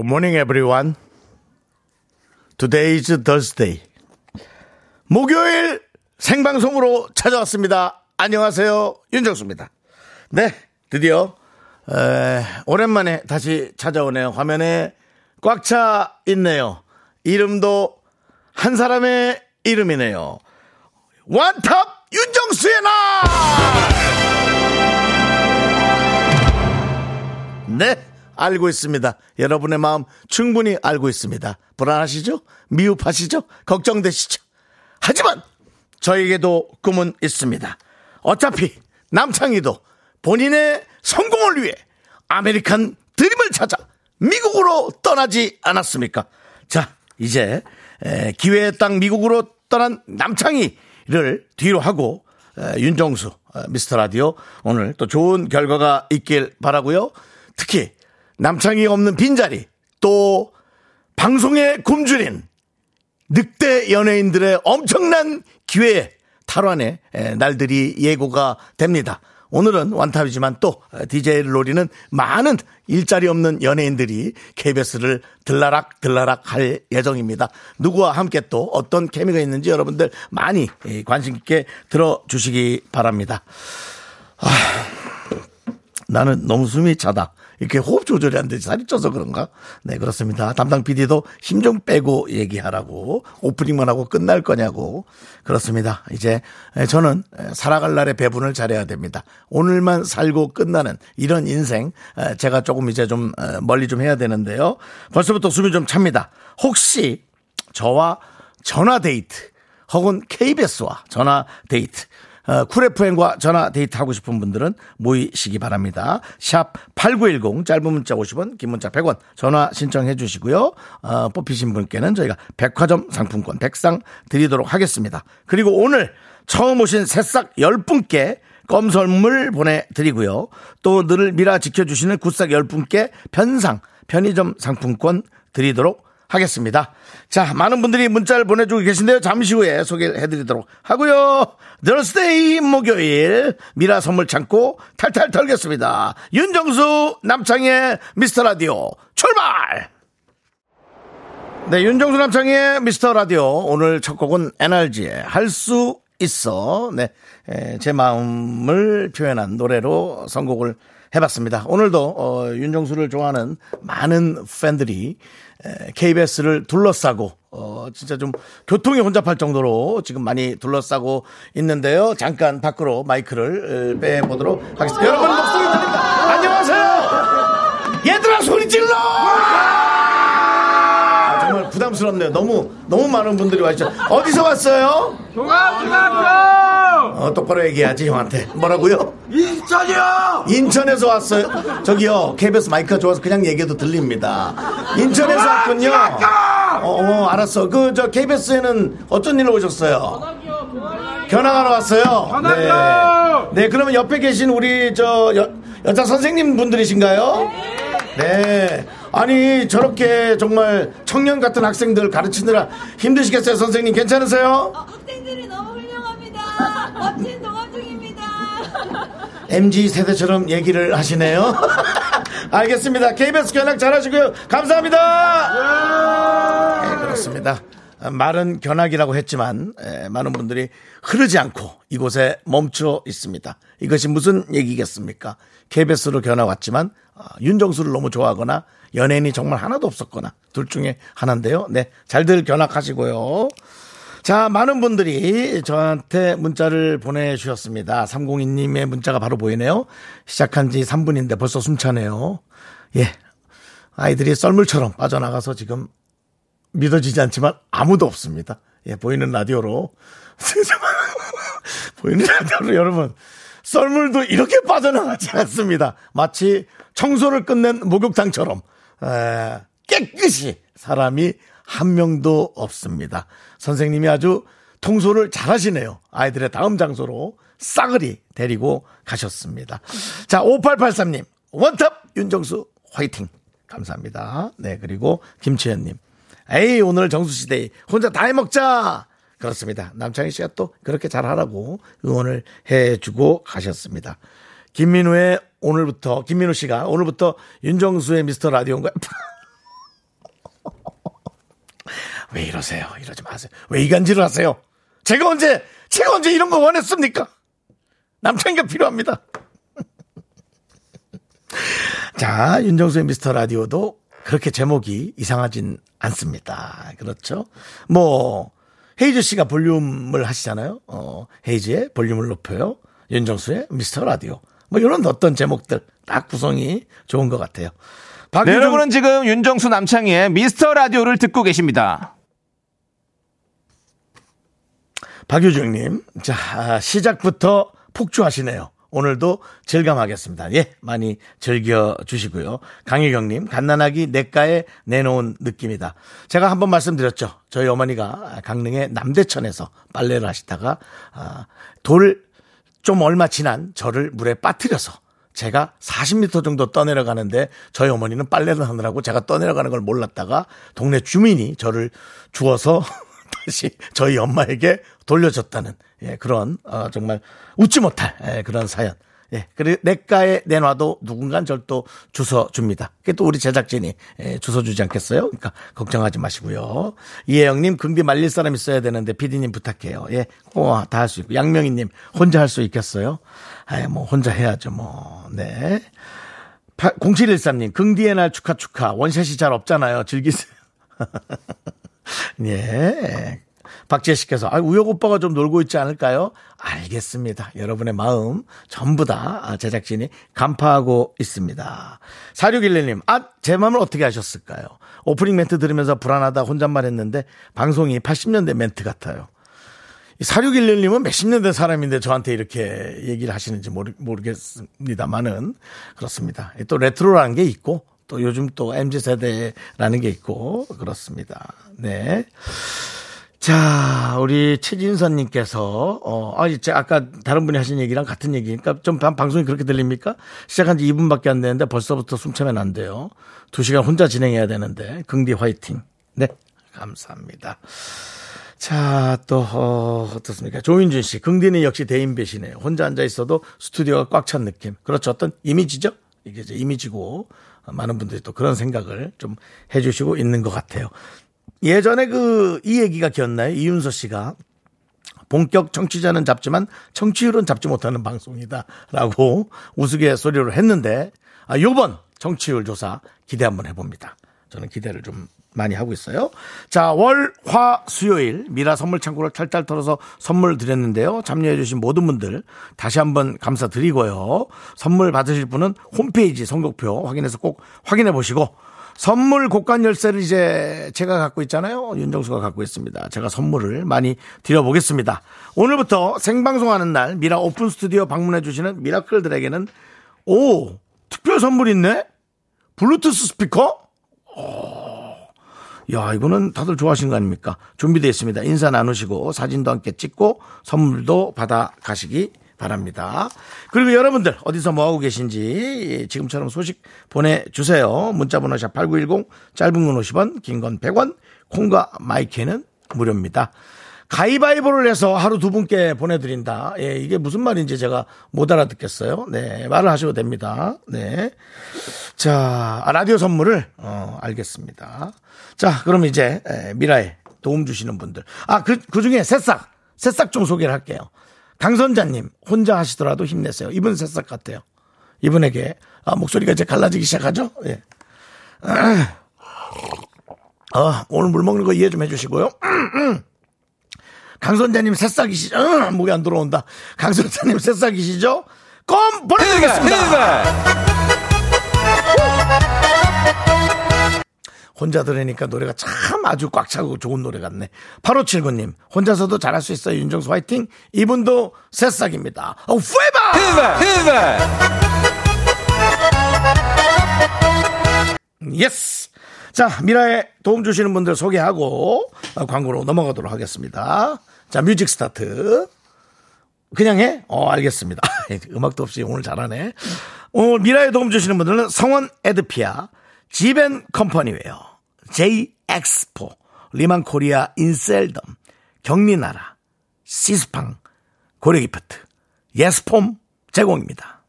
Good morning, everyone. Today is Thursday. 목요일 생방송으로 찾아왔습니다. 안녕하세요. 윤정수입니다. 네, 드디어, 에, 오랜만에 다시 찾아오네요. 화면에 꽉 차 있네요. 이름도 한 사람의 이름이네요. 원탑 윤정수의 날! 네, 알고 있습니다. 여러분의 마음 충분히 알고 있습니다. 불안하시죠? 미흡하시죠? 걱정되시죠? 하지만 저에게도 꿈은 있습니다. 어차피 남창희도 본인의 성공을 위해 아메리칸 드림을 찾아 미국으로 떠나지 않았습니까? 자, 이제 에, 기회의 땅 미국으로 떠난 남창희를 뒤로 하고 에, 윤정수 어, 미스터 라디오 오늘 또 좋은 결과가 있길 바라고요. 특히 남창희 없는 빈자리 또 방송에 굶주린 늑대 연예인들의 엄청난 기회 탈환의 에, 날들이 예고가 됩니다. 오늘은 완탑이지만 또 DJ를 노리는 많은 일자리 없는 연예인들이 KBS를 들라락 들라락 할 예정입니다. 누구와 함께 또 어떤 케미가 있는지 여러분들 많이 에, 관심 있게 들어주시기 바랍니다. 나는 너무 숨이 차다. 이렇게 호흡 조절이 안 되지. 살이 쪄서 그런가? 네, 그렇습니다. 담당 PD도 힘 좀 빼고 얘기하라고. 오프닝만 하고 끝날 거냐고. 그렇습니다. 이제 저는 살아갈 날의 배분을 잘해야 됩니다. 오늘만 살고 끝나는 이런 인생 제가 조금 이제 좀 멀리 좀 해야 되는데요. 벌써부터 숨이 좀 찹니다. 혹시 저와 전화 데이트 혹은 KBS와 전화 데이트 어, 쿨 FM과 전화 데이트 하고 싶은 분들은 모이시기 바랍니다. 샵 8910 짧은 문자 50원 긴 문자 100원 전화 신청해 주시고요. 어, 뽑히신 분께는 저희가 백화점 상품권 백상 드리도록 하겠습니다. 그리고 오늘 처음 오신 새싹 10분께 껌 선물 보내드리고요. 또 늘 미라 지켜주시는 굿삭 10분께 편상 편의점 상품권 드리도록 하겠습니다. 자, 많은 분들이 문자를 보내주고 계신데요. 잠시 후에 소개를 해드리도록 하고요. Thursday 목요일 미라 선물 창고 탈탈 털겠습니다. 윤정수 남창희의 미스터 라디오 출발! 네, 윤정수 남창희의 미스터 라디오 오늘 첫 곡은 NRG의 할 수 있어. 네, 에, 제 마음을 표현한 노래로 선곡을 해봤습니다. 오늘도 어, 윤정수를 좋아하는 많은 팬들이 에, KBS를 둘러싸고 어, 진짜 좀 교통이 혼잡할 정도로 지금 많이 둘러싸고 있는데요. 잠깐 밖으로 마이크를 에, 빼보도록 하겠습니다. 여러분 목소리 들립니다. 안녕하세요. 얘들아 소리 질러! 부담스럽네요. 너무 너무 많은 분들이 와주죠. 어디서 왔어요? 어, 똑바로 얘기해야지 형한테. 뭐라고요? 인천이요! 인천에서 왔어요. 저기요, KBS 마이크가 좋아서 그냥 얘기해도 들립니다. 인천에서 왔군요. 어, 어, 알았어. 그, 저, KBS에는 어쩐 일로 오셨어요? 견학하러 왔어요. 네. 네, 그러면 옆에 계신 우리, 저, 여, 여자 선생님 분들이신가요? 네. 아니, 저렇게 정말 청년 같은 학생들 가르치느라 힘드시겠어요, 선생님? 괜찮으세요? 어, 학생들이 너무 훌륭합니다. 멋진 동업 중입니다. MG 세대처럼 얘기를 하시네요. 알겠습니다. KBS 견학 잘하시고요. 감사합니다. 네, 그렇습니다. 말은 견학이라고 했지만 에, 많은 분들이 흐르지 않고 이곳에 멈춰 있습니다. 이것이 무슨 얘기겠습니까? KBS로 견학 왔지만 아, 윤정수를 너무 좋아하거나 연예인이 정말 하나도 없었거나 둘 중에 하나인데요. 네, 잘들 견학하시고요. 자, 많은 분들이 저한테 문자를 보내주셨습니다. 302님의 문자가 바로 보이네요. 시작한 지 3분인데 벌써 숨차네요. 예. 아이들이 썰물처럼 빠져나가서 지금 믿어지지 않지만 아무도 없습니다. 예, 보이는 라디오로. 보이는 라디오로 여러분. 썰물도 이렇게 빠져나가지 않습니다. 마치 청소를 끝낸 목욕탕처럼. 에, 깨끗이 사람이 한 명도 없습니다. 선생님이 아주 통솔을 잘 하시네요. 아이들의 다음 장소로 싸그리 데리고 가셨습니다. 자, 5883님, 원탑 윤정수 화이팅. 감사합니다. 네, 그리고 김치현님. 에이, 오늘 정수시대에 혼자 다 해먹자! 그렇습니다. 남창희 씨가 또 그렇게 잘 하라고 응원을 해주고 가셨습니다. 김민우의 오늘부터, 김민우 씨가 오늘부터 윤정수의 미스터 라디오인가요? 왜 이러세요? 이러지 마세요. 왜 이간질을 하세요? 제가 언제, 제가 언제 이런 거 원했습니까? 남창이가 필요합니다. 자, 윤정수의 미스터 라디오도 그렇게 제목이 이상하진 않습니다. 그렇죠? 뭐, 헤이즈 씨가 볼륨을 하시잖아요. 어, 헤이즈의 볼륨을 높여요. 윤정수의 미스터 라디오. 뭐 이런 어떤 제목들 딱 구성이 좋은 것 같아요. 네, 박유정- 여러분은 지금 윤정수 남창희의 미스터 라디오를 듣고 계십니다. 박유중님, 자, 아, 시작부터 폭주하시네요. 오늘도 즐감하겠습니다. 예, 많이 즐겨 주시고요. 강희경님, 갓난아기 냇가에 내놓은 느낌이다. 제가 한번 말씀드렸죠. 저희 어머니가 강릉의 남대천에서 빨래를 하시다가, 아, 돌 좀 얼마 지난 저를 물에 빠뜨려서 제가 40m 정도 떠내려가는데 저희 어머니는 빨래를 하느라고 제가 떠내려가는 걸 몰랐다가 동네 주민이 저를 주워서 다시 저희 엄마에게 돌려줬다는 예, 그런 어, 정말 웃지 못할 예, 그런 사연. 예, 그리고 내가에 내놔도 누군간 절또 주워 줍니다. 그게 또 우리 제작진이 예, 주워 주지 않겠어요? 그러니까 걱정하지 마시고요. 이혜영님, 긍디 말릴 사람 있어야 되는데 피디님 부탁해요. 예, 다할 수 있고. 양명희님, 혼자 할 수 있겠어요? 아, 뭐 혼자 해야죠, 뭐. 네. 0713님, 긍디의 날 축하 축하. 원샷이 잘 없잖아요. 즐기세요. 예. 박재식께서 아, 우혁 오빠가 좀 놀고 있지 않을까요? 알겠습니다. 여러분의 마음 전부 다 제작진이 간파하고 있습니다. 4611님, 아, 제 마음을 어떻게 하셨을까요? 오프닝 멘트 들으면서 불안하다 혼잣말 했는데 방송이 80년대 멘트 같아요. 4611님은 몇십 년 된 사람인데 저한테 이렇게 얘기를 하시는지 모르, 모르겠습니다만은 그렇습니다. 또 레트로라는 게 있고 또 요즘 또 MZ세대라는 게 있고 그렇습니다. 네. 자, 우리 최진선님께서, 어, 아, 이제 아까 다른 분이 하신 얘기랑 같은 얘기니까 좀 방- 방송이 그렇게 들립니까? 시작한 지 2분밖에 안 되는데 벌써부터 숨 차면 안 돼요. 두 시간 혼자 진행해야 되는데, 긍디 화이팅. 네, 감사합니다. 자, 또, 어, 어떻습니까? 조윤준 씨, 긍디는 역시 대인 배시네요. 혼자 앉아 있어도 스튜디오가 꽉 찬 느낌. 그렇죠. 어떤 이미지죠? 이게 이제 이미지고, 어, 많은 분들이 또 그런 생각을 좀 해주시고 있는 것 같아요. 예전에 그, 이 얘기가 기억나요? 이윤서 씨가 본격 청취자는 잡지만 청취율은 잡지 못하는 방송이다. 라고 우스갯소리로 했는데, 아, 요번 청취율 조사 기대 한번 해봅니다. 저는 기대를 좀 많이 하고 있어요. 자, 월, 화, 수요일 미라 선물 창고를 탈탈 털어서 선물 드렸는데요. 참여해주신 모든 분들 다시 한번 감사드리고요. 선물 받으실 분은 홈페이지 선곡표 확인해서 꼭 확인해 보시고 선물 곡간 열쇠를 이제 제가 갖고 있잖아요. 윤정수가 갖고 있습니다. 제가 선물을 많이 드려보겠습니다. 오늘부터 생방송하는 날 미라 오픈 스튜디오 방문해 주시는 미라클들에게는 오 특별 선물 있네. 블루투스 스피커. 야, 이거는 다들 좋아하시는 거 아닙니까? 준비되어 있습니다. 인사 나누시고 사진도 함께 찍고 선물도 받아 가시기 바랍니다. 그리고 여러분들 어디서 뭐 하고 계신지 지금처럼 소식 보내주세요. 문자번호 샵8910 짧은 건 50원, 긴 건 100원, 콩과 마이크는 무료입니다. 가위바위보를 해서 하루 두 분께 보내드린다. 예, 이게 무슨 말인지 제가 못 알아듣겠어요. 네, 말을 하셔도 됩니다. 네. 자, 아, 라디오 선물을, 어, 알겠습니다. 자, 그럼 이제, 에, 미라에 도움 주시는 분들. 아, 그, 그 중에 새싹, 새싹 좀 소개를 할게요. 강선자님, 혼자 하시더라도 힘내세요. 이분 새싹 같아요. 이분에게, 아, 목소리가 이제 갈라지기 시작하죠? 예. 아, 오늘 물 먹는 거 이해 좀 해주시고요. 강선자님 새싹이시죠? 음, 목이 안 들어온다. 강선자님 새싹이시죠? 껌 보내드리겠습니다. 혼자 들으니까 노래가 참 아주 꽉 차고 좋은 노래 같네. 8579님, 혼자서도 잘할 수 있어요. 윤정수 화이팅. 이분도 새싹입니다. 어, 페바! Yes! 자, 미라에 도움 주시는 분들 소개하고 어, 광고로 넘어가도록 하겠습니다. 자, music start. 그냥 해? 어, 알겠습니다. 음악도 없이 오늘 잘하네. 오늘 미라에 도움 주시는 분들은 성원 에드피아, 지벤 컴퍼니웨어, 제이 엑스포, 리만 코리아 인셀덤, 경리나라, 시스팡, 고래기프트, 예스폼 제공입니다.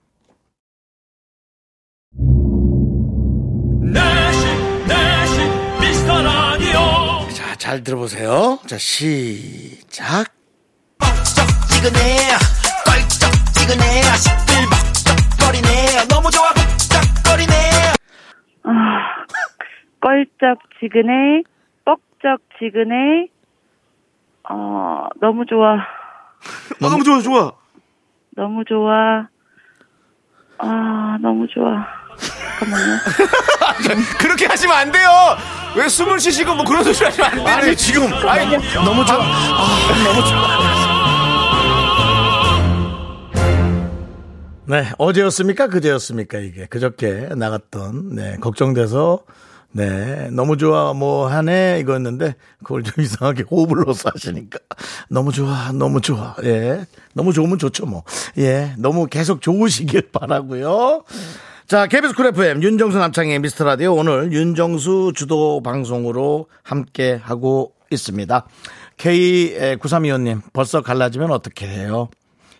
미스터 라디오 자, 잘 들어보세요. 자, 시작. 뻑적지근해 껄쩍지근해 시끌벅적거리네 너무 좋아 벅적거리네 껄쩍지근해, 뻑적지근해, 어, 너무 좋아, 너무 좋아, 좋아. 너무 좋아, 아, 너무 좋아. 잠깐만요. 그렇게 하시면 안 돼요. 왜 숨을 쉬시고 뭐 그런 소리 하시면 안 돼요. 아니, 지금 아니, 너무 좋아. 아, 너무 좋아. 네, 어제였습니까? 그제였습니까? 이게 그저께 나갔던 네, 걱정돼서 네, 너무 좋아 뭐 하네 이거였는데 그걸 좀 이상하게 호흡을 넣어서 하시니까 너무 좋아, 너무 좋아. 예. 너무 좋으면 좋죠, 뭐. 예. 너무 계속 좋으시길 바라고요. 자, KBS 쿨 FM 윤정수 남창희의 미스터 라디오 오늘 윤정수 주도 방송으로 함께 하고 있습니다. K9325님 벌써 갈라지면 어떻게 해요?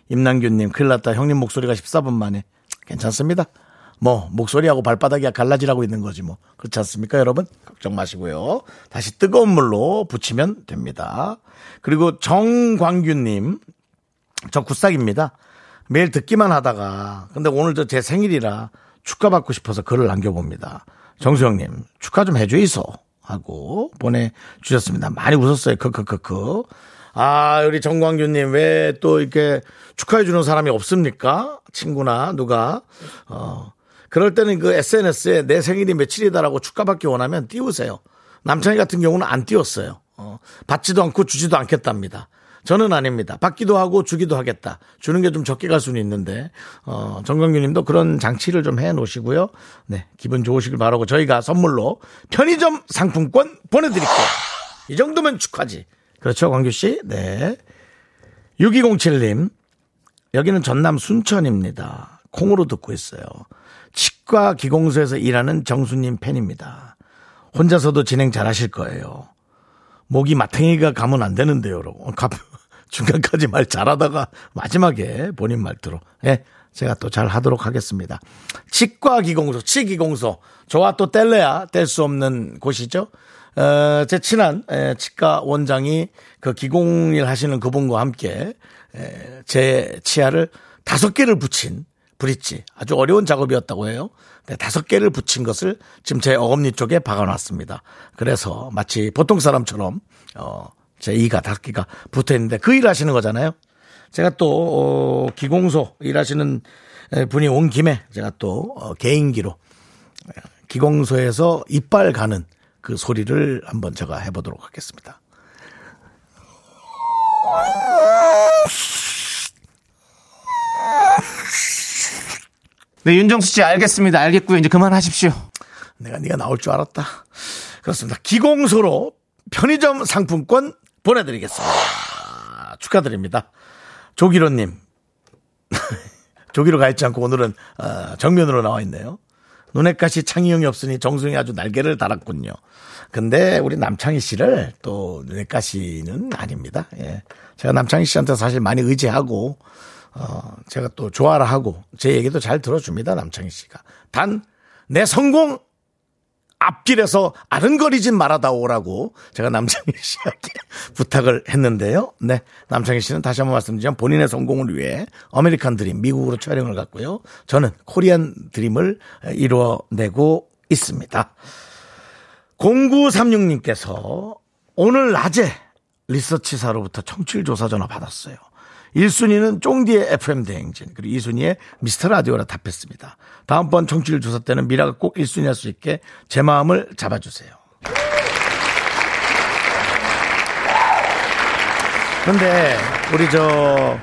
임남규님 큰일 났다. 형님 목소리가 14분 만에 괜찮습니다. 뭐 목소리하고 발바닥이 갈라지라고 있는 거지 뭐 그렇지 않습니까 여러분 걱정 마시고요 다시 뜨거운 물로 붙이면 됩니다 그리고 정광규님 저 굿삭입니다. 매일 듣기만 하다가 근데 오늘 저 제 생일이라 축하 받고 싶어서 글을 남겨봅니다. 정수영님 축하 좀 해주이소 하고 보내주셨습니다. 많이 웃었어요. 크크크크. 아 우리 정광규님 왜 또 이렇게 축하해주는 사람이 없습니까? 친구나 누가 어 그럴 때는 그 SNS에 내 생일이 며칠이다라고 축하받기 원하면 띄우세요. 남창희 같은 경우는 안 띄웠어요. 어, 받지도 않고 주지도 않겠답니다. 저는 아닙니다. 받기도 하고 주기도 하겠다. 주는 게 좀 적게 갈 수는 있는데, 어, 정광규 님도 그런 장치를 좀 해 놓으시고요. 네, 기분 좋으시길 바라고 저희가 선물로 편의점 상품권 보내 드릴게요. 이 정도면 축하지. 그렇죠, 광규 씨? 네. 6207님, 여기는 전남 순천입니다. 콩으로 듣고 있어요. 치과 기공소에서 일하는 정수님 팬입니다. 혼자서도 진행 잘 하실 거예요. 목이 마탱이가 가면 안 되는데요, 여러분. 가- 중간까지 말 잘하다가 마지막에 본인 말투로. 예, 제가 또 잘 하도록 하겠습니다. 치과 기공소, 치기공소. 저와 또 뗄래야 뗄 수 없는 곳이죠. 어, 제 친한 에, 치과 원장이 그 기공일 하시는 그분과 함께 에, 제 치아를 다섯 개를 붙인 브릿지 아주 어려운 작업이었다고 해요. 네, 다섯 개를 붙인 것을 지금 제 어금니 쪽에 박아놨습니다. 그래서 마치 보통 사람처럼 어, 제 이가 다섯 개가 붙어 있는데 그 일 하시는 거잖아요. 제가 또 어, 기공소 일하시는 에, 분이 온 김에 제가 또 어, 개인기로 기공소에서 이빨 가는 그 소리를 한번 제가 해보도록 하겠습니다. 네, 윤정수 씨 알겠습니다. 알겠고요. 이제 그만하십시오. 내가 네가 나올 줄 알았다. 그렇습니다. 기공소로 편의점 상품권 보내드리겠습니다. 축하드립니다. 조기로님. 조기로 가 있지 않고 오늘은 어, 정면으로 나와 있네요. 눈에 가시 창희형이 없으니 정수영이 아주 날개를 달았군요. 근데 우리 남창희 씨를 또 눈에 가시는 아닙니다. 예. 제가 남창희 씨한테 사실 많이 의지하고 어, 제가 또 좋아라 하고 제 얘기도 잘 들어줍니다. 남창희 씨가. 단 내 성공 앞길에서 아른거리진 말아다오라고 제가 남창희 씨에게 부탁을 했는데요. 네. 남창희 씨는 다시 한번 말씀드리면 본인의 성공을 위해 아메리칸 드림 미국으로 촬영을 갔고요. 저는 코리안 드림을 이루어내고 있습니다. 0936님께서 오늘 낮에 리서치사로부터 청취율 조사 전화 받았어요. 1순위는 쫑디의 FM 대행진, 그리고 2순위의 미스터 라디오라 답했습니다. 다음번 청취율 조사 때는 미라가 꼭 1순위 할 수 있게 제 마음을 잡아주세요. 근데 우리 저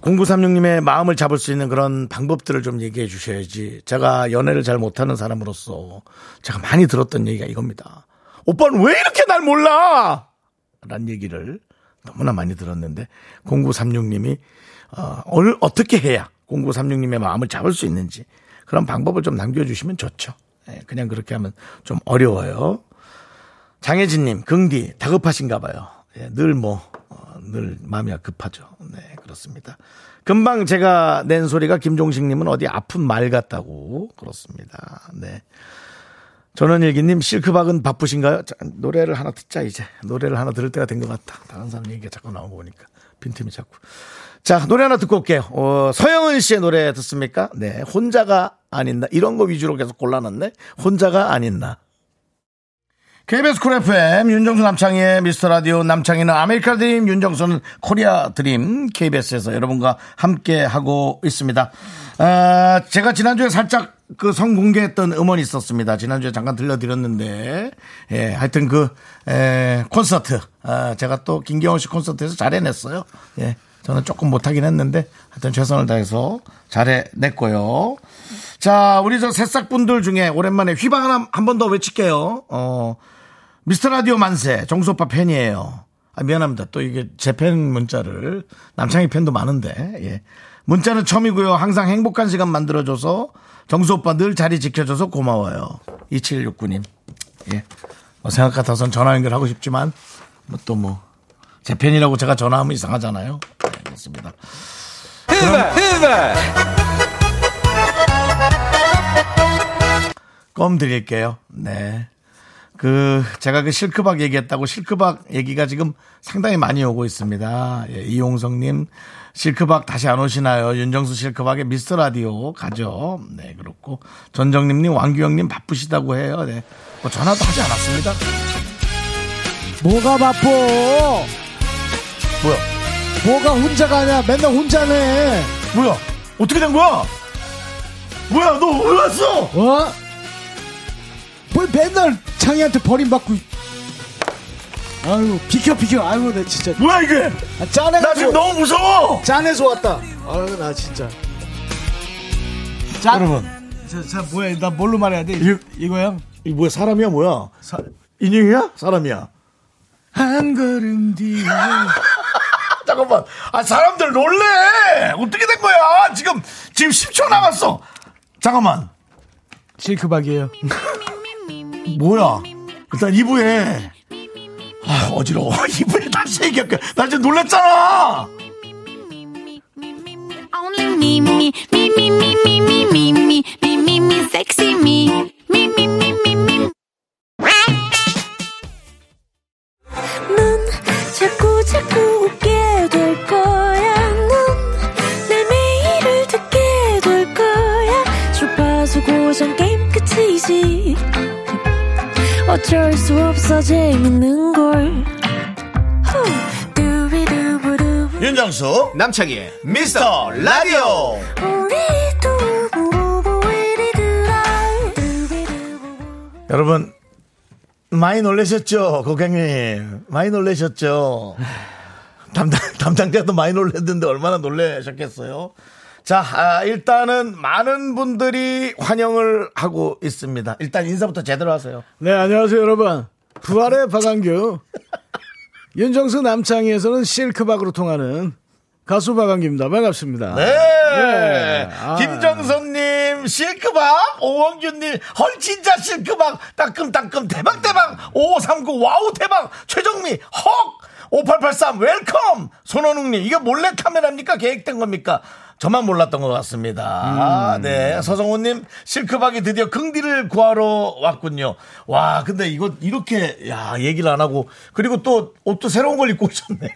0936님의 마음을 잡을 수 있는 그런 방법들을 좀 얘기해 주셔야지. 제가 연애를 잘 못하는 사람으로서 제가 많이 들었던 얘기가 이겁니다. 오빠는 왜 이렇게 날 몰라? 라는 얘기를 너무나 많이 들었는데 0936님이 어, 오늘 어떻게 해야 0936님의 마음을 잡을 수 있는지 그런 방법을 좀 남겨주시면 좋죠. 예, 그냥 그렇게 하면 좀 어려워요. 장혜진님, 긍디, 다급하신가 봐요. 예, 늘 뭐, 어, 늘 마음이 급하죠. 네, 그렇습니다. 금방 제가 낸 소리가 김종식님은 어디 아픈 말 같다고. 그렇습니다. 네. 전원일기님, 실크박은 바쁘신가요? 자, 노래를 하나 듣자, 이제. 노래를 하나 들을 때가 된 것 같다. 다른 사람 얘기가 자꾸 나오고 보니까. 빈틈이 자꾸. 자, 노래 하나 듣고 올게요. 어, 서영은 씨의 노래 듣습니까? 네. 혼자가 아닌 나. 이런 거 위주로 계속 골라놨네. 혼자가 아닌 나. KBS 쿨 FM 윤정수 남창희의 미스터 라디오 남창희는 아메리카 드림 윤정수는 코리아 드림 KBS에서 여러분과 함께 하고 있습니다. 아, 제가 지난주에 살짝 그 선공개했던 음원이 있었습니다. 지난주에 잠깐 들려드렸는데 예, 하여튼 그 에, 콘서트 아, 제가 또 김경호 씨 콘서트에서 잘 해냈어요. 예. 저는 조금 못하긴 했는데 하여튼 최선을 다해서 잘 해냈고요. 자, 우리 저 새싹분들 중에 오랜만에 휘방 하나 한 번 더 외칠게요. 어, 미스터 라디오 만세. 정수 오빠 팬이에요. 아, 미안합니다. 또 이게 제 팬 문자를 남창희 팬도 많은데. 예. 문자는 처음이고요. 항상 행복한 시간 만들어줘서 정수 오빠 늘 자리 지켜줘서 고마워요. 2769님. 예. 뭐 생각 같아선 전화 연결하고 싶지만 뭐 또 뭐 제 팬이라고 제가 전화하면 이상하잖아요. 네, 그렇습니다. 껌 드릴게요. 네. 그 제가 그 실크박 얘기했다고 실크박 얘기가 지금 상당히 많이 오고 있습니다. 예, 이용성님 실크박 다시 안 오시나요? 윤정수 실크박의 미스터 라디오 가죠. 네 그렇고 전정님님 왕규영님 바쁘시다고 해요. 네. 뭐 전화도 하지 않았습니다. 뭐가 바빠? 뭐야? 뭐가 혼자가 아니야? 맨날 혼자네. 뭐야? 어떻게 된 거야? 뭐야? 너 왜 왔어? 어? 뭘 맨날 창희한테 버림받고. 아유 비켜 비켜. 아유 나 진짜. 뭐야 이게? 아, 짠해가지고. 나 지금 너무 무서워. 짠해서 왔다. 아유 나 진짜. 짠. 여러분 자, 자 뭐야 나 뭘로 말해야 돼? 이- 이거야? 이 뭐야 사람이야 뭐야? 사, 인형이야? 사람이야? 한 걸음 뒤에. 잠깐만. 아, 사람들 놀래! 어떻게 된 거야? 지금, 지금 10초 남았어. 잠깐만. 실크박이에요. 뭐야? 일단 2부에 아, 어지러워. 2부에 다시 얘기할게. 나 지금 놀랬잖아. 어쩔 수 없어, 재밌는 걸. 후. 두비두부두. 윤정수, 남창희의 미스터 라디오. 여러분, 많이 놀라셨죠? 고객님. 많이 놀라셨죠? 담당, 담당자도 많이 놀랐는데 얼마나 놀라셨겠어요? 자, 아, 일단은 많은 분들이 환영을 하고 있습니다. 일단 인사부터 제대로 하세요. 네, 안녕하세요, 여러분. 부활의 박완규. 윤정수 남창희에서는 실크박으로 통하는 가수 박완규입니다. 반갑습니다. 네. 네. 아. 김정선님, 실크박. 오원규님, 헐, 진짜 실크박. 따끔따끔, 대박대박. 5539, wow, 대박. 최정미, 헉. 5883, welcome. 손원웅님, 이게 몰래카메라입니까? 계획된 겁니까? 저만 몰랐던 것 같습니다. 네. 서성호님, 실크박이 드디어 긍디를 구하러 왔군요. 와, 근데 이거 이렇게, 야, 얘기를 안 하고. 그리고 또 옷도 새로운 걸 입고 오셨네요.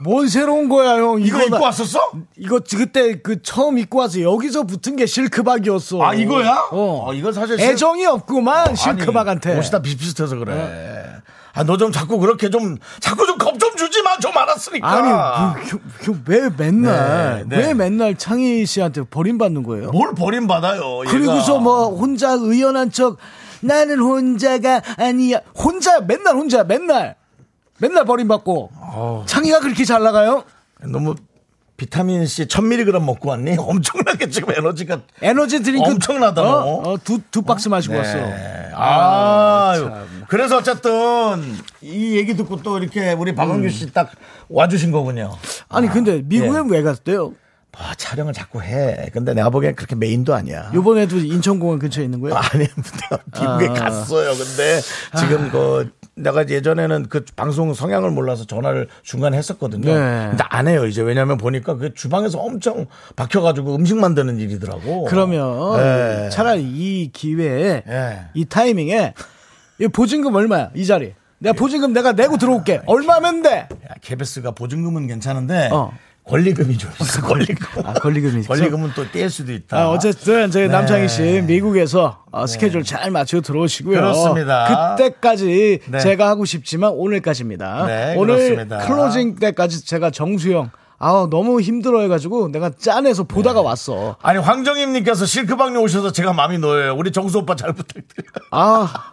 뭔 새로운 거야, 형. 이거 나- 입고 왔었어? 이거 그때 그 처음 입고 와서 여기서 붙은 게 실크박이었어. 아, 이거야? 어. 어, 이건 사실 실- 애정이 없구만, 실크박한테. 아니, 옷이 다 비슷비슷해서 그래. 아, 너 좀 자꾸 그렇게 좀, 자꾸 좀 겁 좀 주지 마. 좀 알았으니까. 아니, 뭐, 그, 그, 왜 맨날, 네, 네. 왜 맨날 창희 씨한테 버림받는 거예요? 뭘 버림받아요. 그리고서 뭐 혼자 의연한 척 나는 혼자가 아니야. 혼자 맨날 혼자 맨날 맨날 버림받고 창희가 그렇게 잘 나가요? 너무 비타민 C 1000mg 먹고 왔니? 엄청나게 지금 에너지가 에너지 드링크 엄청나다, 어? 너. 어, 두, 두 박스 마시고 왔어. 네. 아, 그래서 어쨌든 이 얘기 듣고 또 이렇게 우리 박완규 씨 딱 와주신 거군요. 아니 근데 미국엔 왜 갔대요? 아, 촬영을 자꾸 해. 근데 내가 보기엔 그렇게 메인도 아니야. 요번에도 인천공항 근처에 있는 거예요? 아니, 미국에 아. 갔어요. 근데 지금 그 내가 예전에는 그 방송 성향을 몰라서 전화를 중간에 했었거든요. 네. 근데 안 해요. 이제 왜냐면 보니까 그 주방에서 엄청 박혀가지고 음식 만드는 일이더라고. 그러면 네. 차라리 이 기회에 네. 이 타이밍에 이 보증금 얼마야 이 자리? 내가 보증금 내가 내고 들어올게. 얼마면 돼? 야, KBS가 보증금은 괜찮은데 어. 권리금이 좀 있어. 권리금. 아, 권리금이 있어? 권리금은 또 뗄 수도 있다. 아, 어쨌든 저희 네. 남창희 씨 미국에서 어, 스케줄 잘 맞춰 들어오시고요. 그렇습니다. 그때까지 네. 제가 하고 싶지만 오늘까지입니다. 네, 오늘 그렇습니다. closing 때까지 제가 정수영 아 너무 힘들어 해가지고 내가 짠해서 보다가 왔어. 아니 황정임님께서 실크박에 오셔서 제가 마음이 놓여요. 우리 정수 오빠 잘 부탁드려요. 아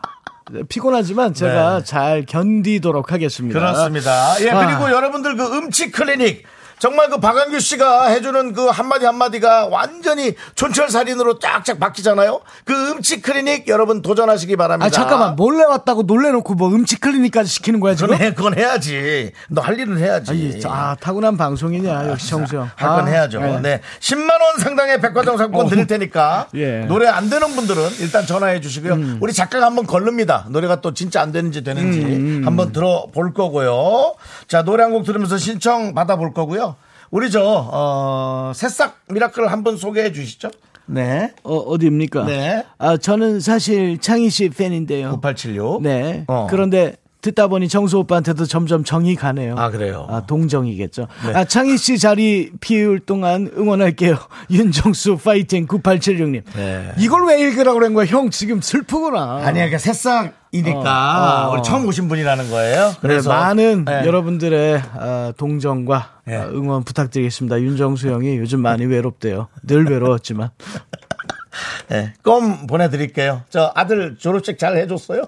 피곤하지만 제가 네. 잘 견디도록 하겠습니다. 그렇습니다. 예, 아. 그리고 여러분들 그 음치 클리닉. 정말 그 박완규 씨가 해주는 그 한마디 한마디가 완전히 촌철살인으로 쫙쫙 바뀌잖아요. 그 음치 클리닉 여러분 도전하시기 바랍니다. 아 잠깐만 몰래 왔다고 놀래놓고 뭐 음치 클리닉까지 시키는 거야 지금? 그건, 해, 그건 해야지. 너 할 일은 해야지. 아, 이- 아 타고난 방송인야 역시 정수영. 할건 아, 해야죠. 네. 네. 10만 원 상당의 백화점 상품권 어. 드릴 테니까. 예. 음. 노래 안 되는 분들은 일단 전화해 주시고요. 우리 작가가 한번 걸릅니다. 노래가 또 진짜 안 되는지 되는지 음, 한번 들어볼 거고요. 자, 노래 한 곡 들으면서 신청 받아볼 거고요. 우리 저, 어, 새싹 미라클 한번 소개해 주시죠. 네. 어, 어디입니까? 네. 아, 저는 사실 창희 씨 팬인데요. 9876. 네. 어. 그런데 듣다 보니 정수 오빠한테도 점점 정이 가네요. 아, 그래요? 아, 동정이겠죠. 네. 아, 창희 씨 자리 비울 동안 응원할게요. 윤정수 파이팅 9876님. 네. 이걸 왜 읽으라고 그런 거야? 형 지금 슬프구나. 아니야, 그러니까 새싹이니까 어, 어. 우리 처음 오신 분이라는 거예요. 그래, 그래서 많은 네. 여러분들의 아, 동정과 네. 아, 응원 부탁드리겠습니다. 윤정수 형이 요즘 많이 외롭대요. 늘 외로웠지만. 네, 껌 보내드릴게요. 저 아들 졸업식 잘 해줬어요?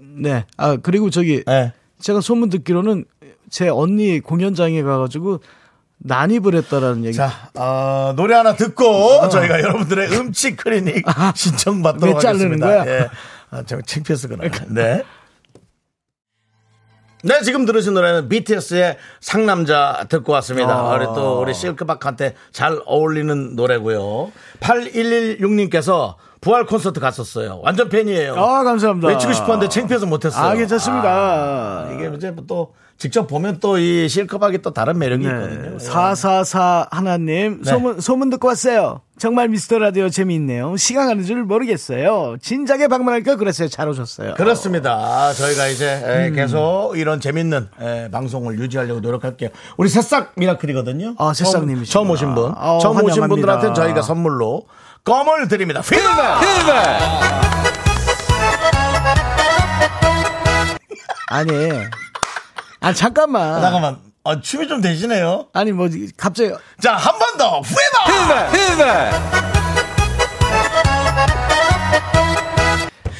네. 아, 그리고 저기 네. 제가 소문 듣기로는 제 언니 공연장에 가가지고 난입을 했다라는 얘기. 자, 어, 노래 하나 듣고 저희가 여러분들의 음치 클리닉 신청받도록 왜 자르는 하겠습니다. 거야? 예. 아, 저 창피해서 그래. 네. 네, 지금 들으신 노래는 BTS의 상남자 듣고 왔습니다. 아. 우리 또 우리 실크박한테 잘 어울리는 노래고요. 8116님께서 부활 콘서트 갔었어요. 완전 팬이에요. 아, 감사합니다. 외치고 싶었는데 창피해서 못했어요. 아, 괜찮습니다. 아, 이게 이제 뭐또 직접 보면 또 이 실크박이 또 다른 매력이 네. 있거든요. 444 하나님 네. 소문 소문 듣고 왔어요. 정말 미스터 라디오 재미있네요. 시간 가는 줄 모르겠어요. 진작에 방문할 걸 그랬어요. 잘 오셨어요. 그렇습니다. 저희가 이제 에, 음. 계속 이런 재밌는 에, 방송을 유지하려고 노력할게요. 우리 새싹 미라클이거든요. 아, 새싹님이시구나. 처음, 오신 분. 아, 처음 오신 환영합니다. 분들한테 저희가 선물로 껌을 드립니다. 필드! 아니, 아 잠깐만. 잠깐만. 아, 춤이 좀 되시네요. 아니 뭐 갑자기 자, 한 번 더. 후회다!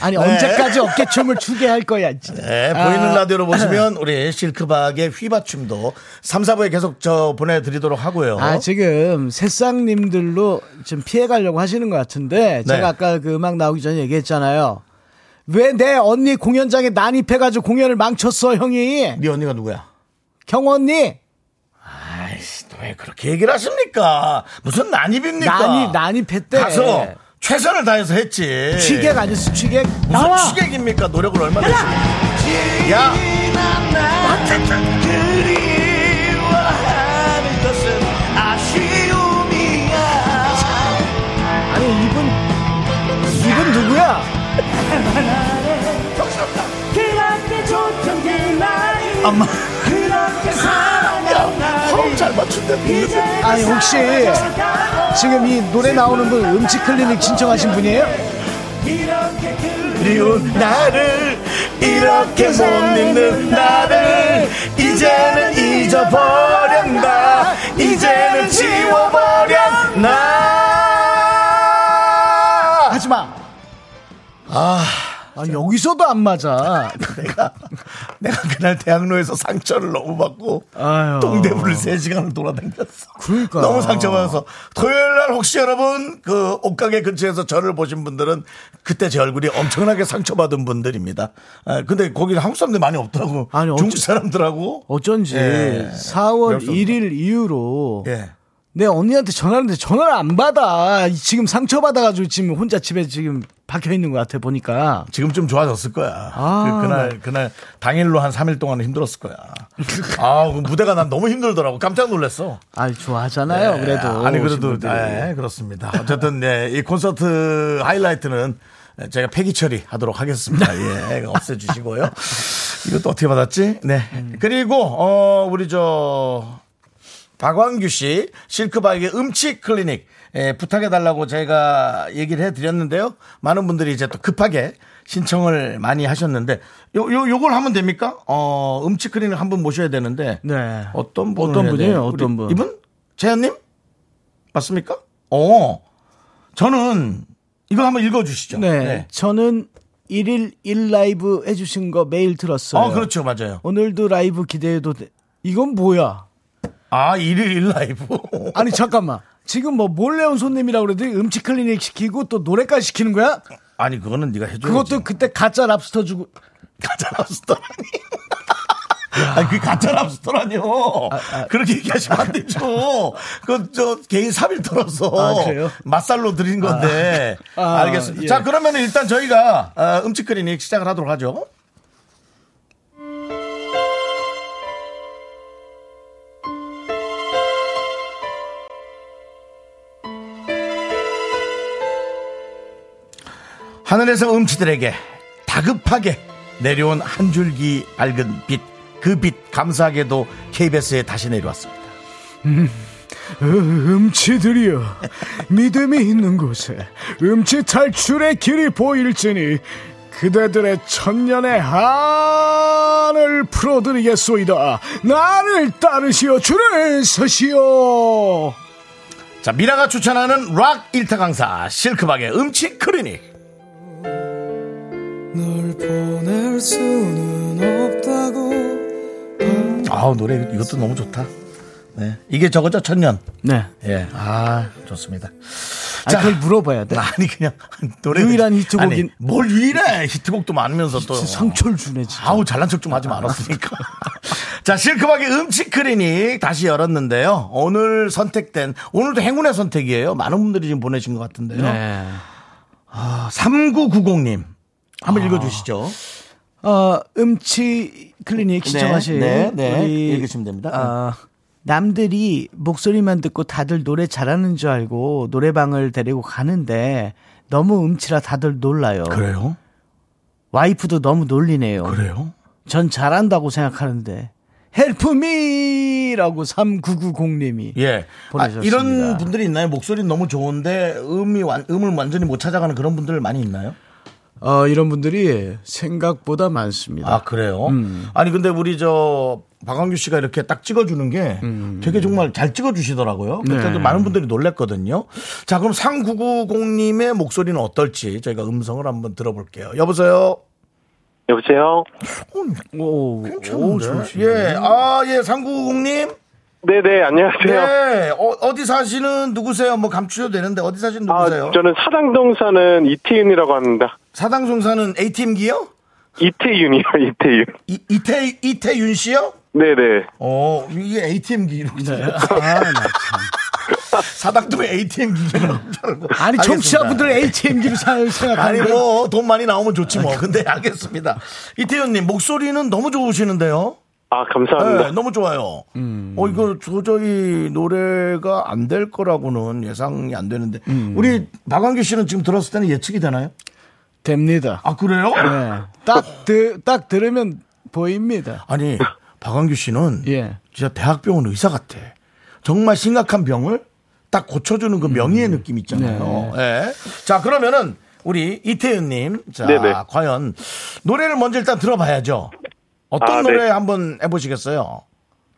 아니 네. 언제까지 어깨춤을 추게 할 거야. 진짜. 네, 아. 보이는 라디오로 보시면 우리 실크박의 휘바춤도 3, 4부에 계속 저 보내드리도록 하고요. 아, 지금 새싹님들로 좀 피해가려고 하시는 것 같은데, 제가 네. 아까 그 음악 나오기 전에 얘기했잖아요. 왜 내 언니 공연장에 난입해가지고 공연을 망쳤어, 형이? 네 언니가 누구야? 경 언니? 아이씨, 또왜 그렇게 얘기를 하십니까? 무슨 난입입니까? 난입, 난입했대. 가서 최선을 다해서 했지. 취객 아니었어, 취객? 무슨 나와! 취객입니까? 노력을 얼마나 했습니까? 야! 아니, 이분, 이분 누구야? 엄마. 잘 맞춘다. 아니, 혹시 지금 이 노래 나오는 분 음치 클리닉 신청하신 분이에요? 그리운 나를 이렇게 못 잊는 나를 이제는 잊어버렸나 이제는 지워버렸나 하지 마! 아 아, 여기서도 안 맞아. 내가 내가 그날 대학로에서 상처를 너무 받고 아유. 동대문을 3시간을 돌아다녔어. 그러니까. 너무 상처받아서 토요일 날 혹시 여러분 그 옷가게 근처에서 저를 보신 분들은 그때 제 얼굴이 엄청나게 상처받은 분들입니다. 아, 근데 거기 한국 사람들 많이 없더라고. 아니, 어째- 중국 사람들하고. 어쩐지 예. 4월 그래서- 1일 이후로 예. 내 언니한테 전화하는데 전화를 안 받아. 지금 상처받아가지고 지금 혼자 집에 지금 박혀 있는 것 같아 보니까. 지금 좀 좋아졌을 거야. 아, 그, 날 그날 당일로 한 3일 동안은 힘들었을 거야. 아, 그 무대가 난 너무 힘들더라고. 깜짝 놀랐어. 아 좋아하잖아요. 네, 그래도 아니 그래도. 네, 그렇습니다. 어쨌든 네, 이 콘서트 하이라이트는 제가 폐기 처리하도록 하겠습니다. 예, 없애주시고요. 이것도 어떻게 받았지? 네. 그리고 어 우리 저 박광규 씨 실크바이의 음치 클리닉 예, 부탁해 달라고 제가 얘기를 해드렸는데요. 많은 분들이 이제 또 급하게 신청을 많이 하셨는데 요, 요, 요걸 하면 됩니까? 어, 음치 클리닉 한 분 모셔야 되는데 네. 어떤 분 어떤 분이에요? 어떤 분? 이분? 재현님? 맞습니까? 어. 저는 이거 한번 읽어주시죠. 네. 저는 1일 1라이브 해주신 거 매일 들었어요. 어, 그렇죠. 맞아요. 오늘도 라이브 기대해도 돼. 이건 뭐야? 아, 1일 1라이브. 아니 잠깐만. 지금 뭐 몰래 온 손님이라고 그러더니 음치 클리닉 시키고 또 노래까지 시키는 거야? 아니, 그거는 네가 해줘야지. 그것도 그때 가짜 랍스터 주고 가짜 랍스터라니. 아니, 그 가짜 랍스터라뇨. 아, 그렇게 얘기하시면 안 되죠. 그, 저, 개인 사비 털어서. 아? 맛살로 드린 건데. 아, 알겠습니다. 예. 자, 그러면 일단 저희가, 어, 음치 클리닉 시작을 하도록 하죠. 하늘에서 음치들에게 다급하게 내려온 한 줄기 밝은 빛, 그 빛 감사하게도 KBS에 다시 내려왔습니다. 음치들이여 믿음이 있는 곳에 음치 탈출의 길이 보일지니 그대들의 천년의 한을 풀어드리겠소이다 나를 따르시오 줄을 서시오 자, 미라가 추천하는 락 일타 강사 실크박의 음치 클리닉. 아우 노래 이것도 너무 좋다. 네, 이게 저거죠 천년. 네 예, 아 좋습니다. 아니, 그걸 물어봐야 돼 아니 그냥 노래 유일한 히트곡인- 아니, 뭘 유일해 히트곡도 많으면서 또 상처를 주네 진짜 아우 잘난 척 좀 하지 말았으니까. 자 실크박의 음치 클리닉 다시 열었는데요. 오늘 선택된 오늘도 행운의 선택이에요. 많은 분들이 지금 보내신 것 같은데요. 네. 3990님 한번 읽어주시죠. 어, 음치 클리닉 시청하신 네, 네. 우리 읽으시면 됩니다. 어, 남들이 목소리만 듣고 다들 노래 잘하는 줄 알고 노래방을 데리고 가는데 너무 음치라 다들 놀라요. 그래요? 와이프도 너무 놀리네요. 그래요? 전 잘한다고 생각하는데 헬프미라고 3990님이 예. 아, 보내주셨습니다. 이런 분들이 있나요? 목소리는 너무 좋은데 음이 완, 음을 완전히 못 찾아가는 그런 분들 많이 있나요? 어, 이런 분들이 생각보다 많습니다. 아 그래요? 음. 아니 근데 우리 저 박광규 씨가 이렇게 딱 찍어주는 게 되게 정말 잘 찍어주시더라고요. 그때도 음. 네. 많은 분들이 놀랬거든요. 자 그럼 3990님의 목소리는 어떨지 저희가 음성을 한번 들어볼게요. 여보세요. 여보세요? 오, 괜찮은데? 예, 아, 예, 3990님. 네네, 안녕하세요. 네, 어, 디 사시는 누구세요? 뭐 감추셔도 되는데 어디 사시는 아, 누구세요? 저는 사당동 사는 이태윤이라고 합니다. 사당송 사는 ATM기요? 이태윤이요, 이태윤. 이, 이태, 이태윤 씨요? 네네. 어, 이게 ATM기로. 네. 아, 나 참. 사당동에 ATM기라고. 아니, 청취자분들 ATM기로 생각하는 아니? 뭐, 돈 많이 나오면 좋지 뭐. 근데 알겠습니다. 이태윤님, 목소리는 너무 좋으시는데요? 아, 감사합니다. 네, 너무 좋아요. 어, 이거 도저히 노래가 안 될 거라고는 예상이 안 되는데. 우리 박광규 씨는 지금 들었을 때는 예측이 되나요? 됩니다. 아, 그래요? 네. 딱, 드, 딱 들으면 보입니다. 아니, 박광규 씨는 예. 진짜 대학병원 의사 같아. 정말 심각한 병을 딱 고쳐주는 그 명의의 느낌 있잖아요. 예. 자, 그러면은 우리 이태윤님, 자, 네네. 과연 노래를 먼저 일단 들어봐야죠. 어떤 아, 네. 노래 한번 해보시겠어요?